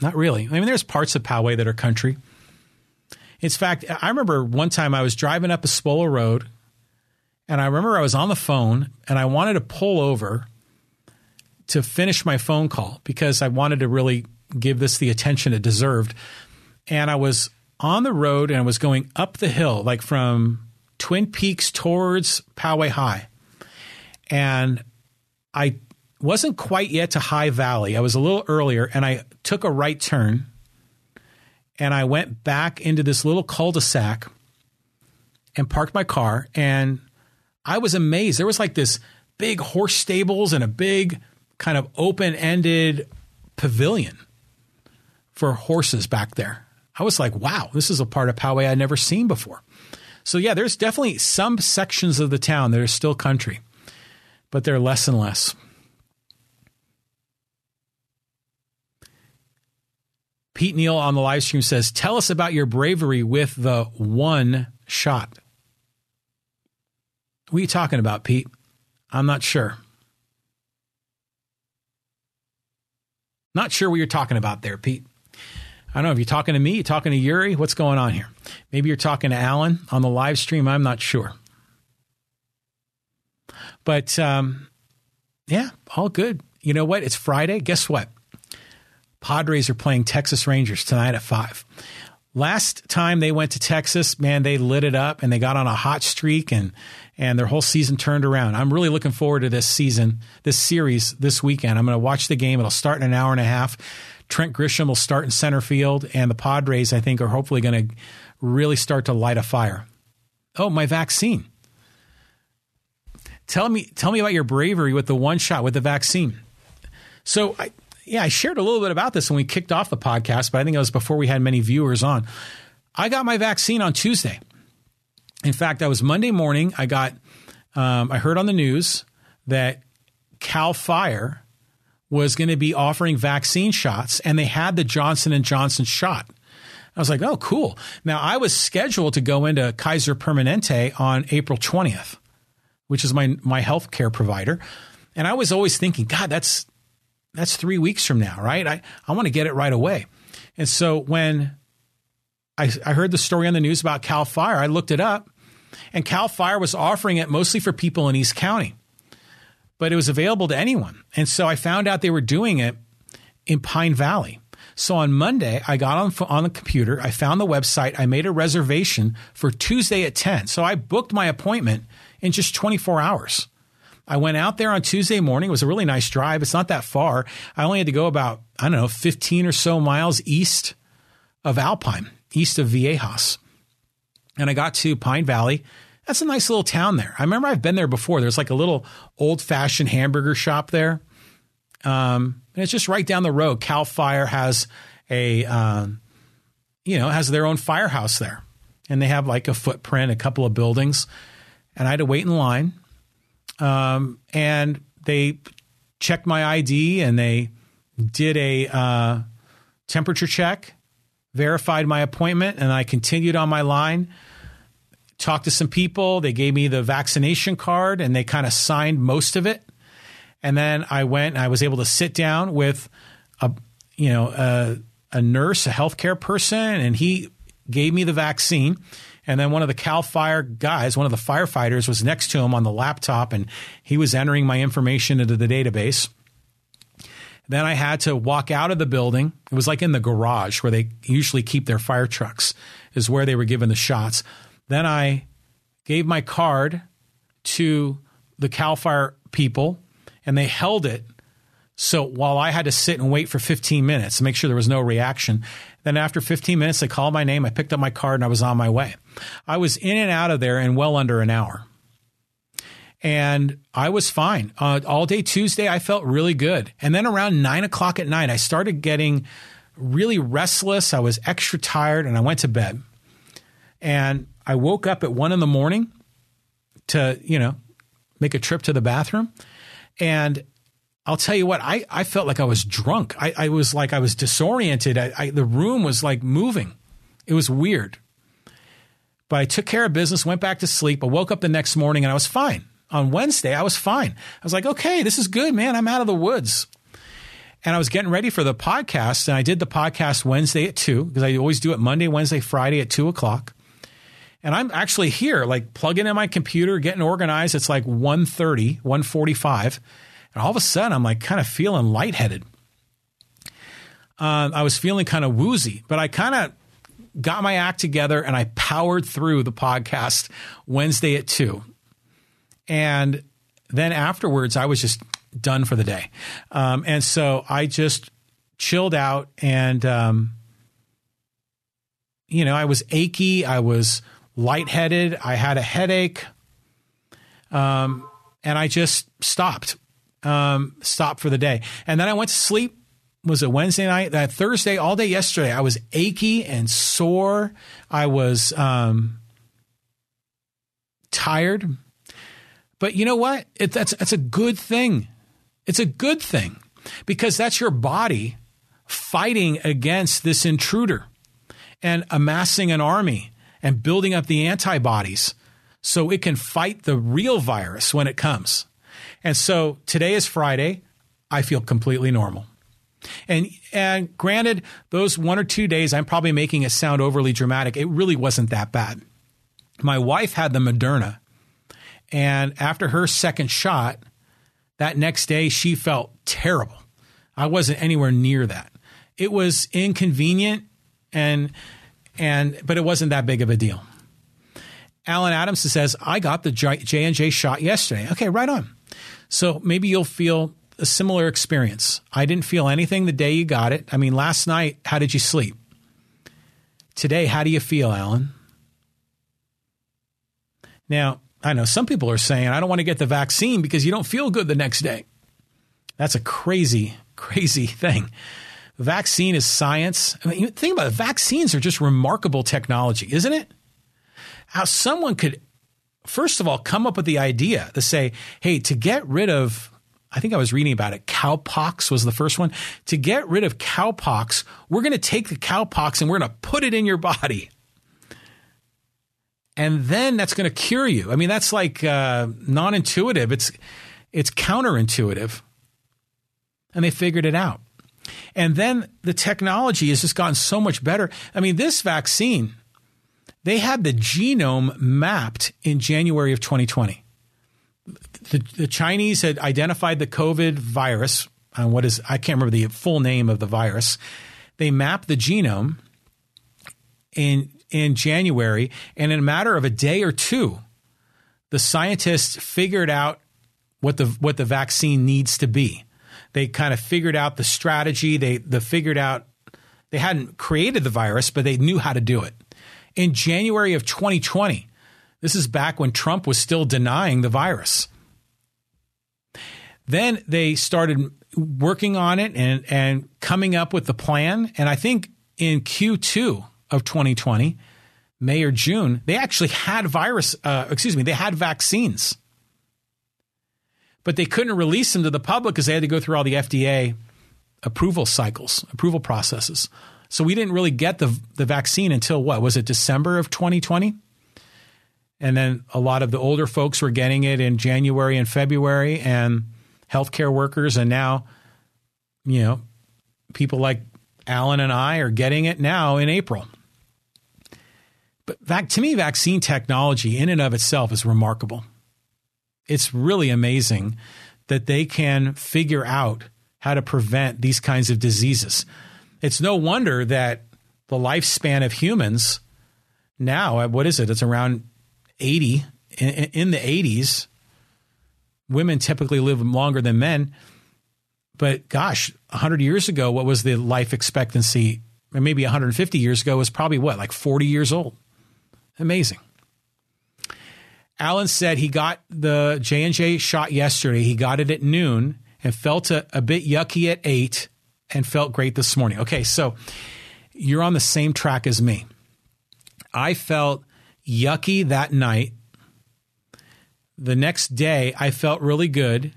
Not really. I mean, there's parts of Poway that are country. In fact, I remember one time I was driving up Espola Road and I remember I was on the phone and I wanted to pull over to finish my phone call because I wanted to really give this the attention it deserved. And I was on the road and I was going up the hill, like from Twin Peaks towards Poway High. And I wasn't quite yet to High Valley. I was a little earlier and I took a right turn and I went back into this little cul de sac and parked my car. And I was amazed. There was like this big horse stables and a big kind of open ended pavilion for horses back there. I was like, wow, this is a part of Poway I'd never seen before. So, yeah, there's definitely some sections of the town that are still country, but they're less and less. Pete Neal on the live stream says, Tell us about your bravery with the one shot. What are you talking about, Pete? I'm not sure. Not sure what you're talking about there, Pete. I don't know if you're talking to me, you're talking to Yuri. What's going on here? Maybe you're talking to Alan on the live stream. I'm not sure. But um, yeah, all good. You know what? It's Friday. Guess what? Padres are playing Texas Rangers tonight at five. Last time they went to Texas, man, they lit it up and they got on a hot streak and and their whole season turned around. I'm really looking forward to this season, this series this weekend. I'm going to watch the game. It'll start in an hour and a half. Trent Grisham will start in center field, and the Padres, I think, are hopefully going to really start to light a fire. Oh, my vaccine. Tell me, tell me about your bravery with the one shot with the vaccine. So, I, yeah, I shared a little bit about this when we kicked off the podcast, but I think it was before we had many viewers on. I got my vaccine on Tuesday. In fact, I was Monday morning. I got, um, I heard on the news that Cal Fire was going to be offering vaccine shots and they had the Johnson and Johnson shot. I was like, "Oh, cool." Now, I was scheduled to go into Kaiser Permanente on April 20th, which is my my healthcare provider. And I was always thinking, "God, that's that's 3 weeks from now, right? I I want to get it right away." And so when I, I heard the story on the news about Cal Fire, I looked it up, and Cal Fire was offering it mostly for people in East County but it was available to anyone. And so I found out they were doing it in Pine Valley. So on Monday, I got on on the computer, I found the website, I made a reservation for Tuesday at 10. So I booked my appointment in just 24 hours. I went out there on Tuesday morning. It was a really nice drive. It's not that far. I only had to go about, I don't know, 15 or so miles east of Alpine, east of Viejas. And I got to Pine Valley that's a nice little town there. I remember I've been there before. There's like a little old fashioned hamburger shop there. Um, and it's just right down the road. Cal Fire has a, um, you know, has their own firehouse there. And they have like a footprint, a couple of buildings. And I had to wait in line. Um, and they checked my ID and they did a uh, temperature check, verified my appointment, and I continued on my line talked to some people. They gave me the vaccination card and they kind of signed most of it. And then I went I was able to sit down with a, you know, a, a nurse, a healthcare person, and he gave me the vaccine. And then one of the Cal Fire guys, one of the firefighters, was next to him on the laptop and he was entering my information into the database. Then I had to walk out of the building. It was like in the garage where they usually keep their fire trucks, is where they were given the shots. Then I gave my card to the CAL FIRE people and they held it. So while I had to sit and wait for 15 minutes to make sure there was no reaction, then after 15 minutes, they called my name. I picked up my card and I was on my way. I was in and out of there in well under an hour. And I was fine. Uh, all day Tuesday, I felt really good. And then around nine o'clock at night, I started getting really restless. I was extra tired and I went to bed. And I woke up at one in the morning to, you know, make a trip to the bathroom. And I'll tell you what, I, I felt like I was drunk. I, I was like I was disoriented. I, I, the room was like moving. It was weird. But I took care of business, went back to sleep. I woke up the next morning and I was fine. On Wednesday, I was fine. I was like, okay, this is good, man. I'm out of the woods. And I was getting ready for the podcast, and I did the podcast Wednesday at two because I always do it Monday, Wednesday, Friday at two o'clock. And I'm actually here, like plugging in my computer, getting organized. It's like 1.30, 1.45. And all of a sudden, I'm like kind of feeling lightheaded. Uh, I was feeling kind of woozy, but I kind of got my act together and I powered through the podcast Wednesday at two. And then afterwards, I was just done for the day. Um, and so I just chilled out and, um, you know, I was achy. I was lightheaded. I had a headache. Um, and I just stopped um, stop for the day. And then I went to sleep. Was it Wednesday night? That Thursday, all day yesterday, I was achy and sore. I was um, tired. But you know what? It, that's that's a good thing. It's a good thing because that's your body fighting against this intruder and amassing an army and building up the antibodies so it can fight the real virus when it comes. And so today is Friday. I feel completely normal. And and granted, those one or two days, I'm probably making it sound overly dramatic. It really wasn't that bad. My wife had the Moderna, and after her second shot, that next day she felt terrible. I wasn't anywhere near that. It was inconvenient, and and but it wasn't that big of a deal. Alan Adams says, "I got the J and J shot yesterday." Okay, right on. So maybe you'll feel a similar experience. I didn't feel anything the day you got it. I mean, last night, how did you sleep? Today, how do you feel, Alan? Now, I know some people are saying, I don't want to get the vaccine because you don't feel good the next day. That's a crazy, crazy thing. Vaccine is science. I mean, think about it. Vaccines are just remarkable technology, isn't it? How someone could first of all, come up with the idea to say, hey, to get rid of, I think I was reading about it, cowpox was the first one. To get rid of cowpox, we're going to take the cowpox and we're going to put it in your body. And then that's going to cure you. I mean, that's like uh, non intuitive, it's, it's counterintuitive. And they figured it out. And then the technology has just gotten so much better. I mean, this vaccine, they had the genome mapped in January of 2020. The, the Chinese had identified the COVID virus. Uh, what is I can't remember the full name of the virus. They mapped the genome in in January, and in a matter of a day or two, the scientists figured out what the what the vaccine needs to be. They kind of figured out the strategy. They they figured out they hadn't created the virus, but they knew how to do it in January of 2020. This is back when Trump was still denying the virus. Then they started working on it and, and coming up with the plan. And I think in Q2 of 2020, May or June, they actually had virus, uh, excuse me, they had vaccines. But they couldn't release them to the public because they had to go through all the FDA approval cycles, approval processes. So we didn't really get the the vaccine until what was it December of 2020? And then a lot of the older folks were getting it in January and February and healthcare workers and now you know people like Alan and I are getting it now in April. But vac- to me vaccine technology in and of itself is remarkable. It's really amazing that they can figure out how to prevent these kinds of diseases. It's no wonder that the lifespan of humans now, what is it? It's around 80 in, in the 80s. women typically live longer than men. But gosh, 100 years ago, what was the life expectancy? Maybe 150 years ago was probably what, like 40 years old. Amazing. Alan said he got the J and J shot yesterday. He got it at noon and felt a, a bit yucky at eight and felt great this morning. Okay, so you're on the same track as me. I felt yucky that night. The next day, I felt really good.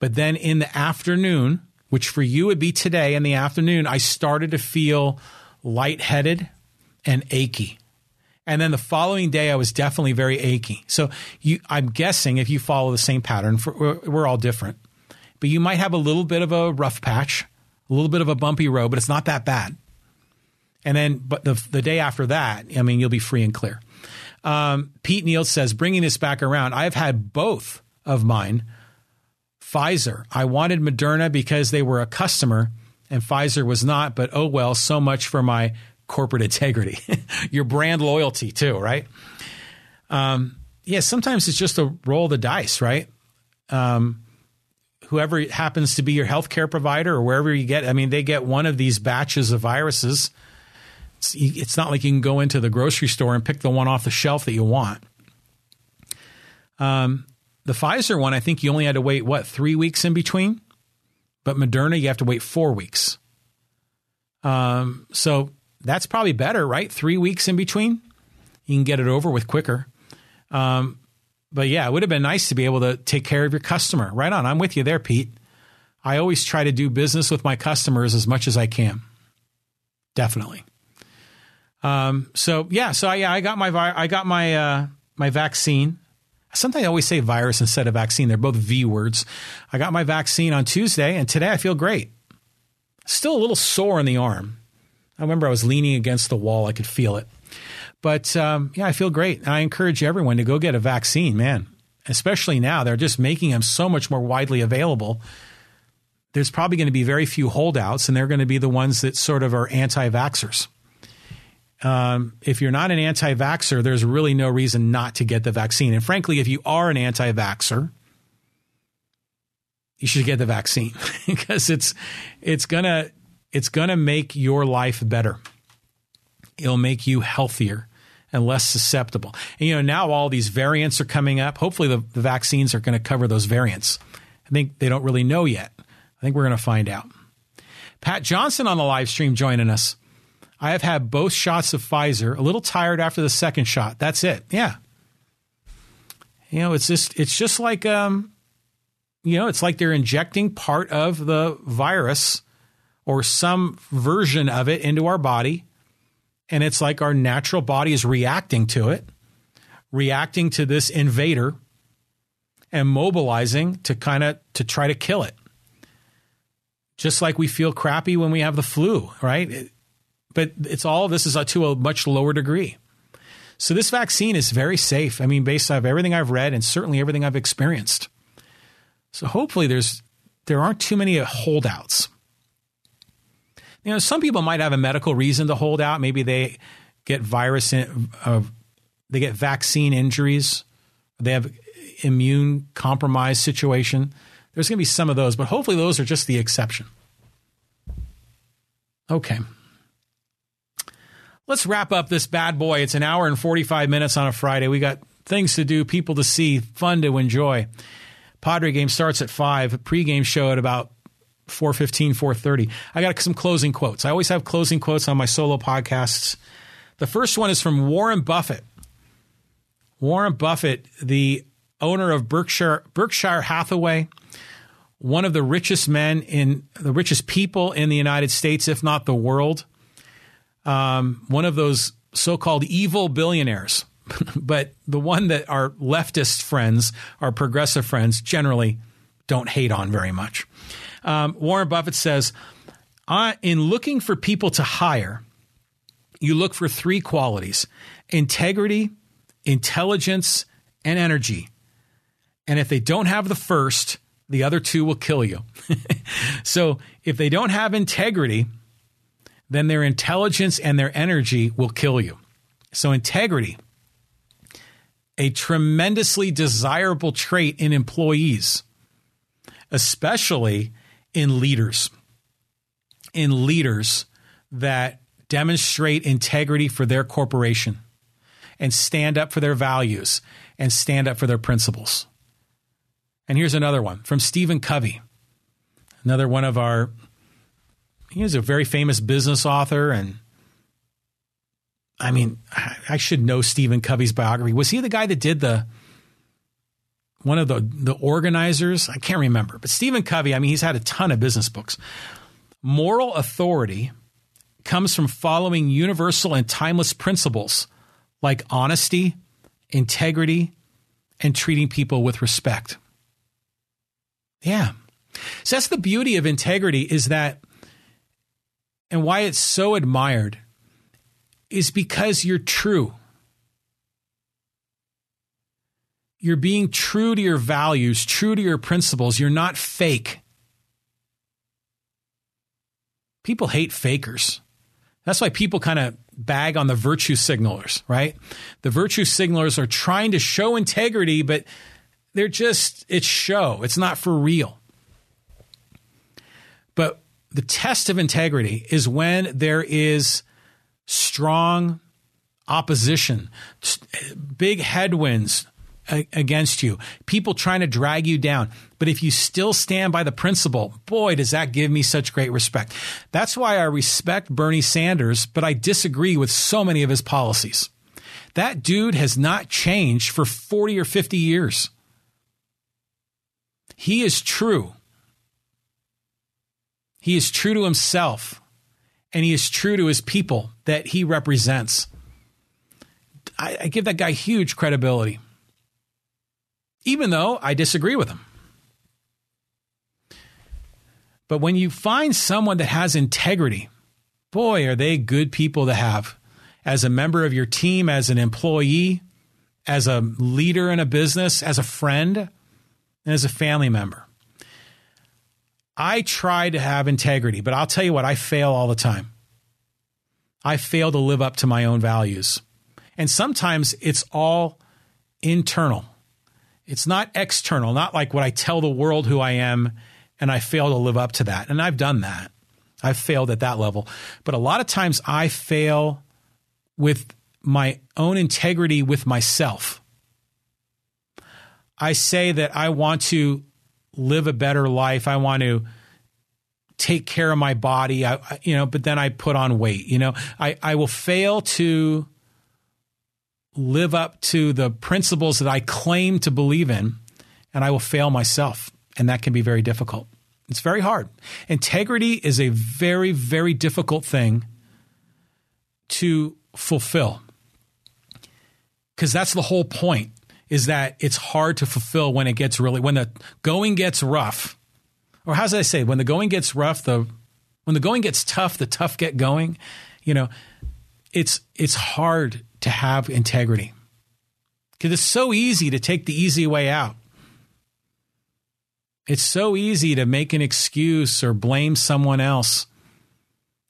But then in the afternoon, which for you would be today in the afternoon, I started to feel lightheaded and achy. And then the following day, I was definitely very achy. So you, I'm guessing if you follow the same pattern, for, we're, we're all different, but you might have a little bit of a rough patch, a little bit of a bumpy road, but it's not that bad. And then, but the, the day after that, I mean, you'll be free and clear. Um, Pete Neal says, bringing this back around, I've had both of mine. Pfizer. I wanted Moderna because they were a customer and Pfizer was not, but oh well, so much for my corporate integrity, (laughs) your brand loyalty too, right? Um, yeah, sometimes it's just a roll of the dice, right? Um, whoever happens to be your healthcare provider or wherever you get, I mean, they get one of these batches of viruses. It's, it's not like you can go into the grocery store and pick the one off the shelf that you want. Um, the Pfizer one, I think you only had to wait, what, three weeks in between? But Moderna, you have to wait four weeks. Um, so that's probably better, right? Three weeks in between. You can get it over with quicker. Um, but yeah, it would have been nice to be able to take care of your customer. Right on. I'm with you there, Pete. I always try to do business with my customers as much as I can. Definitely. Um, so yeah, so I, yeah, I got my I got my uh, my vaccine. Sometimes I always say virus instead of vaccine. They're both V words. I got my vaccine on Tuesday, and today I feel great. Still a little sore in the arm. I remember I was leaning against the wall. I could feel it. But um, yeah, I feel great. I encourage everyone to go get a vaccine, man. Especially now, they're just making them so much more widely available. There's probably going to be very few holdouts, and they're going to be the ones that sort of are anti vaxxers. Um, if you're not an anti vaxxer, there's really no reason not to get the vaccine. And frankly, if you are an anti vaxxer, you should get the vaccine (laughs) because it's it's gonna it's gonna make your life better. It'll make you healthier and less susceptible. And you know, now all these variants are coming up. Hopefully the, the vaccines are going to cover those variants. I think they don't really know yet. I think we're going to find out. Pat Johnson on the live stream joining us. I have had both shots of Pfizer. A little tired after the second shot. That's it. Yeah. You know, it's just it's just like um, you know, it's like they're injecting part of the virus or some version of it into our body, and it's like our natural body is reacting to it, reacting to this invader, and mobilizing to kind of to try to kill it. Just like we feel crappy when we have the flu, right? But it's all this is to a much lower degree. So this vaccine is very safe. I mean, based on everything I've read and certainly everything I've experienced. So hopefully there's there aren't too many holdouts. You know, some people might have a medical reason to hold out. Maybe they get virus, in, uh, they get vaccine injuries, they have immune compromised situation. There's going to be some of those, but hopefully those are just the exception. Okay. Let's wrap up this bad boy. It's an hour and 45 minutes on a Friday. We got things to do, people to see, fun to enjoy. Padre game starts at 5, a pregame show at about 4.15, 4.30. I got some closing quotes. I always have closing quotes on my solo podcasts. The first one is from Warren Buffett. Warren Buffett, the owner of Berkshire, Berkshire Hathaway, one of the richest men in the richest people in the United States, if not the world um, one of those so-called evil billionaires, (laughs) but the one that our leftist friends, our progressive friends, generally don't hate on very much. Um, Warren Buffett says, in looking for people to hire, you look for three qualities integrity, intelligence, and energy. And if they don't have the first, the other two will kill you. (laughs) so if they don't have integrity, then their intelligence and their energy will kill you. So, integrity. a tremendously desirable trait in employees, especially in leaders. In leaders that demonstrate integrity for their corporation and stand up for their values and stand up for their principles. And here's another one from Stephen Covey, another one of our, he was a very famous business author. And I mean, I should know Stephen Covey's biography. Was he the guy that did the, one of the, the organizers? I can't remember. But Stephen Covey, I mean, he's had a ton of business books. Moral authority comes from following universal and timeless principles like honesty, integrity, and treating people with respect. Yeah. So that's the beauty of integrity is that, and why it's so admired is because you're true. You're being true to your values, true to your principles. You're not fake. People hate fakers. That's why people kind of bag on the virtue signalers, right? The virtue signalers are trying to show integrity, but they're just, it's show. It's not for real. But the test of integrity is when there is strong opposition, big headwinds, against you, people trying to drag you down. But if you still stand by the principle, boy, does that give me such great respect. That's why I respect Bernie Sanders, but I disagree with so many of his policies. That dude has not changed for 40 or 50 years. He is true. He is true to himself and he is true to his people that he represents. I, I give that guy huge credibility even though I disagree with them. But when you find someone that has integrity, boy, are they good people to have as a member of your team, as an employee, as a leader in a business, as a friend, and as a family member. I try to have integrity, but I'll tell you what, I fail all the time. I fail to live up to my own values. And sometimes it's all internal. It's not external, not like what I tell the world who I am and I fail to live up to that. And I've done that. I've failed at that level. But a lot of times I fail with my own integrity with myself. I say that I want to live a better life. I want to take care of my body. I, you know, but then I put on weight. You know, I, I will fail to live up to the principles that I claim to believe in, and I will fail myself. And that can be very difficult. It's very hard. Integrity is a very, very difficult thing to fulfill. Because that's the whole point is that it's hard to fulfill when it gets really, when the going gets rough. Or how's I say? When the going gets rough, the, when the going gets tough, the tough get going. You know, it's, it's hard to have integrity. Because it's so easy to take the easy way out. It's so easy to make an excuse or blame someone else.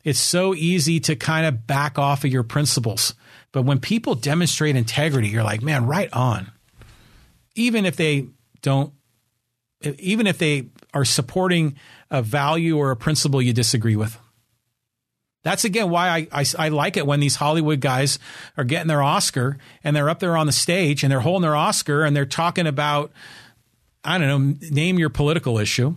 It's so easy to kind of back off of your principles. But when people demonstrate integrity, you're like, man, right on. Even if they don't, even if they are supporting a value or a principle you disagree with. That's again why I, I, I, like it when these Hollywood guys are getting their Oscar and they're up there on the stage and they're holding their Oscar and they're talking about, I don't know, name your political issue.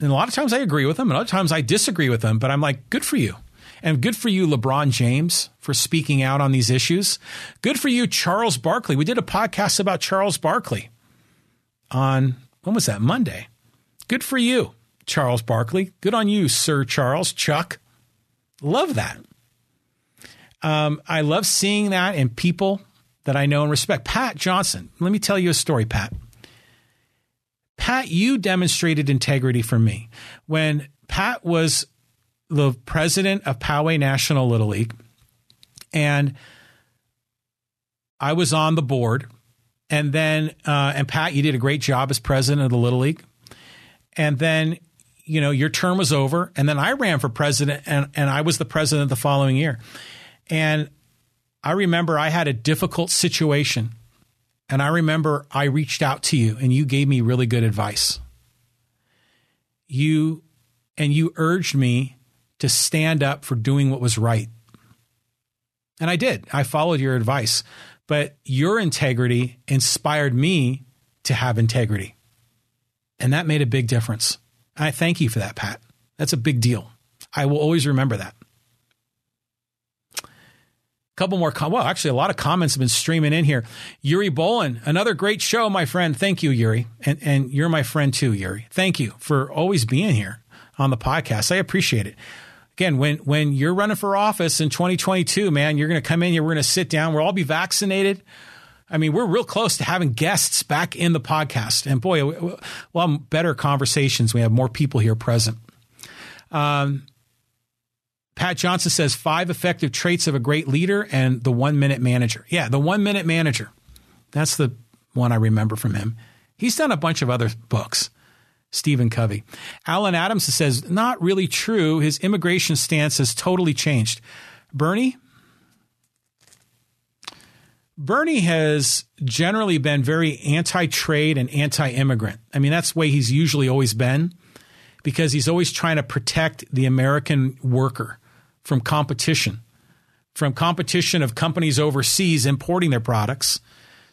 And a lot of times I agree with them, and other times I disagree with them, but I'm like, good for you. And good for you, LeBron James, for speaking out on these issues. Good for you, Charles Barkley. We did a podcast about Charles Barkley on, when was that? Monday. Good for you, Charles Barkley. Good on you, Sir Charles, Chuck. Love that. Um, I love seeing that in people that I know and respect. Pat Johnson, let me tell you a story, Pat. Pat, you demonstrated integrity for me. When Pat was the president of Poway National Little League, and I was on the board, and then, uh, and Pat, you did a great job as president of the Little League. And then you know, your term was over. And then I ran for president and, and I was the president the following year. And I remember I had a difficult situation And I remember I reached out to you and you gave me really good advice. You and you urged me to stand up for doing what was right. And I did. I followed your advice. But your integrity inspired me to have integrity. And that made a big difference. I thank you for that, Pat. That's a big deal. I will always remember that. A couple more, com- well, actually, a lot of comments have been streaming in here. Yuri Bolin, another great show, my friend. Thank you, Yuri. And, and you're my friend too, Yuri. Thank you for always being here on the podcast. I appreciate it. Again, when, when you're running for office in 2022, man, you're going to come in here, we're going to sit down, we'll all be vaccinated. I mean, we're real close to having guests back in the podcast. And boy, we'll have better conversations. We have more people here present. Um, Pat Johnson says five effective traits of a great leader and the one minute manager. Yeah, the one minute manager. That's the one I remember from him. He's done a bunch of other books. Stephen Covey. Alan Adams says, not really true. His immigration stance has totally changed. Bernie? Bernie has generally been very anti trade and anti immigrant. I mean, that's the way he's usually always been because he's always trying to protect the American worker from competition, from competition of companies overseas importing their products.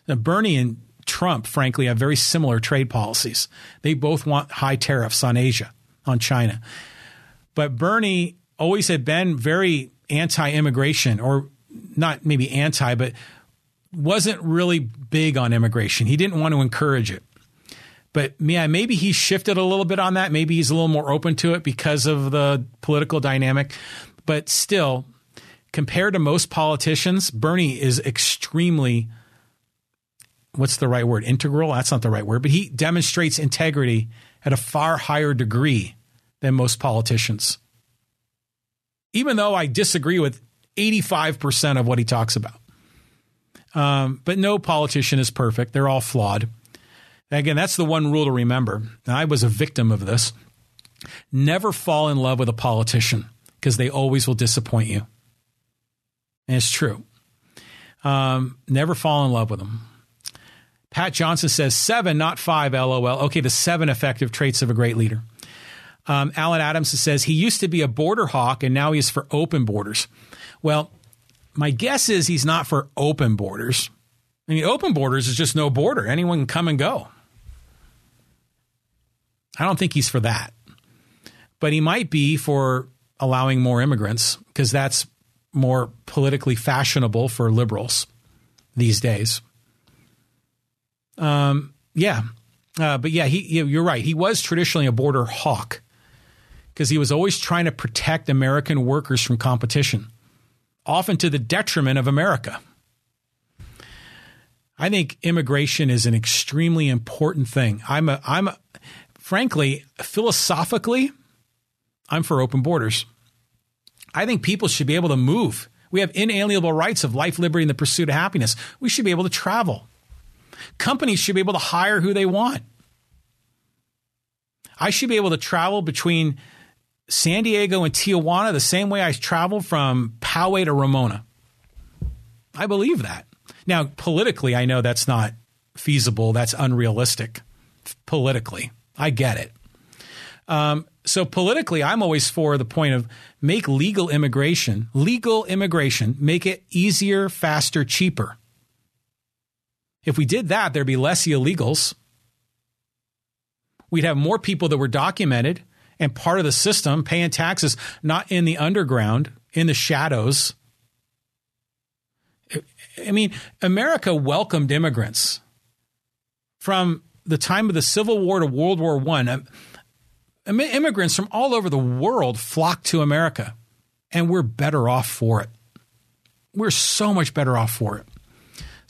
Now, Bernie and Trump, frankly, have very similar trade policies. They both want high tariffs on Asia, on China. But Bernie always had been very anti immigration, or not maybe anti, but wasn't really big on immigration. He didn't want to encourage it. But yeah, maybe he shifted a little bit on that. Maybe he's a little more open to it because of the political dynamic. But still, compared to most politicians, Bernie is extremely what's the right word? Integral? That's not the right word, but he demonstrates integrity at a far higher degree than most politicians. Even though I disagree with 85% of what he talks about. Um, but no politician is perfect. They're all flawed. Again, that's the one rule to remember. I was a victim of this. Never fall in love with a politician because they always will disappoint you. And it's true. Um, never fall in love with them. Pat Johnson says seven, not five, lol. Okay, the seven effective traits of a great leader. Um, Alan Adams says he used to be a border hawk and now he's for open borders. Well, my guess is he's not for open borders. I mean, open borders is just no border. Anyone can come and go. I don't think he's for that. But he might be for allowing more immigrants because that's more politically fashionable for liberals these days. Um, yeah. Uh, but yeah, he, you're right. He was traditionally a border hawk because he was always trying to protect American workers from competition, often to the detriment of America. I think immigration is an extremely important thing. I'm a, I'm a, frankly, philosophically, I'm for open borders. I think people should be able to move. We have inalienable rights of life, liberty, and the pursuit of happiness. We should be able to travel. Companies should be able to hire who they want. I should be able to travel between San Diego and Tijuana the same way I travel from Poway to Ramona. I believe that. Now, politically, I know that's not feasible. That's unrealistic politically. I get it. Um, so politically, I'm always for the point of make legal immigration, legal immigration, make it easier, faster, cheaper. If we did that, there'd be less illegals. We'd have more people that were documented and part of the system paying taxes, not in the underground, in the shadows. I mean, America welcomed immigrants from the time of the Civil War to World War One. Uh, immigrants from all over the world flocked to America, and we're better off for it. We're so much better off for it.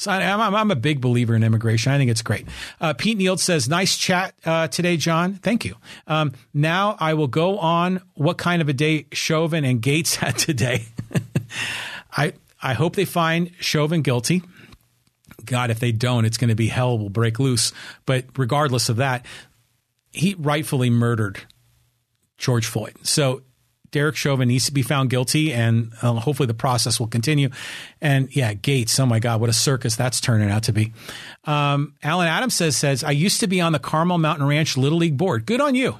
So I, am I'm a big believer in immigration. I think it's great. Uh, Pete Neal says, nice chat uh, today, John. Thank you. Um, now I will go on what kind of a day Chauvin and Gaetz (laughs) had today. (laughs) I, I hope they find Chauvin guilty. God, if they don't, it's going to be hell will break loose. But regardless of that, he rightfully murdered George Floyd. So Derek Chauvin needs to be found guilty, and uh, hopefully the process will continue. And yeah, Gaetz, oh my God, what a circus that's turning out to be. Um, Alan Adams says, says, I used to be on the Carmel Mountain Ranch Little League board. Good on you.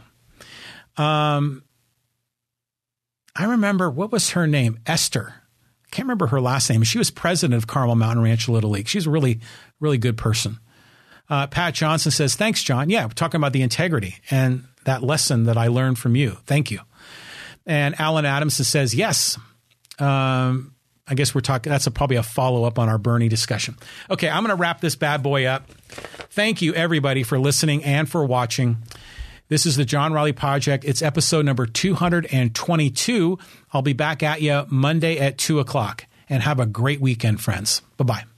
Um, I remember, what was her name? Esther. I can't remember her last name. She was president of Carmel Mountain Ranch Little League. She's a really, really good person. Uh, Pat Johnson says, Thanks, John. Yeah, we're talking about the integrity and that lesson that I learned from you. Thank you. And Alan Adams says, yes. Um, I guess we're talking, that's a, probably a follow up on our Bernie discussion. Okay, I'm going to wrap this bad boy up. Thank you, everybody, for listening and for watching. This is the John Riley Project. It's episode number 222. I'll be back at you Monday at 2 o'clock. And have a great weekend, friends. Bye bye.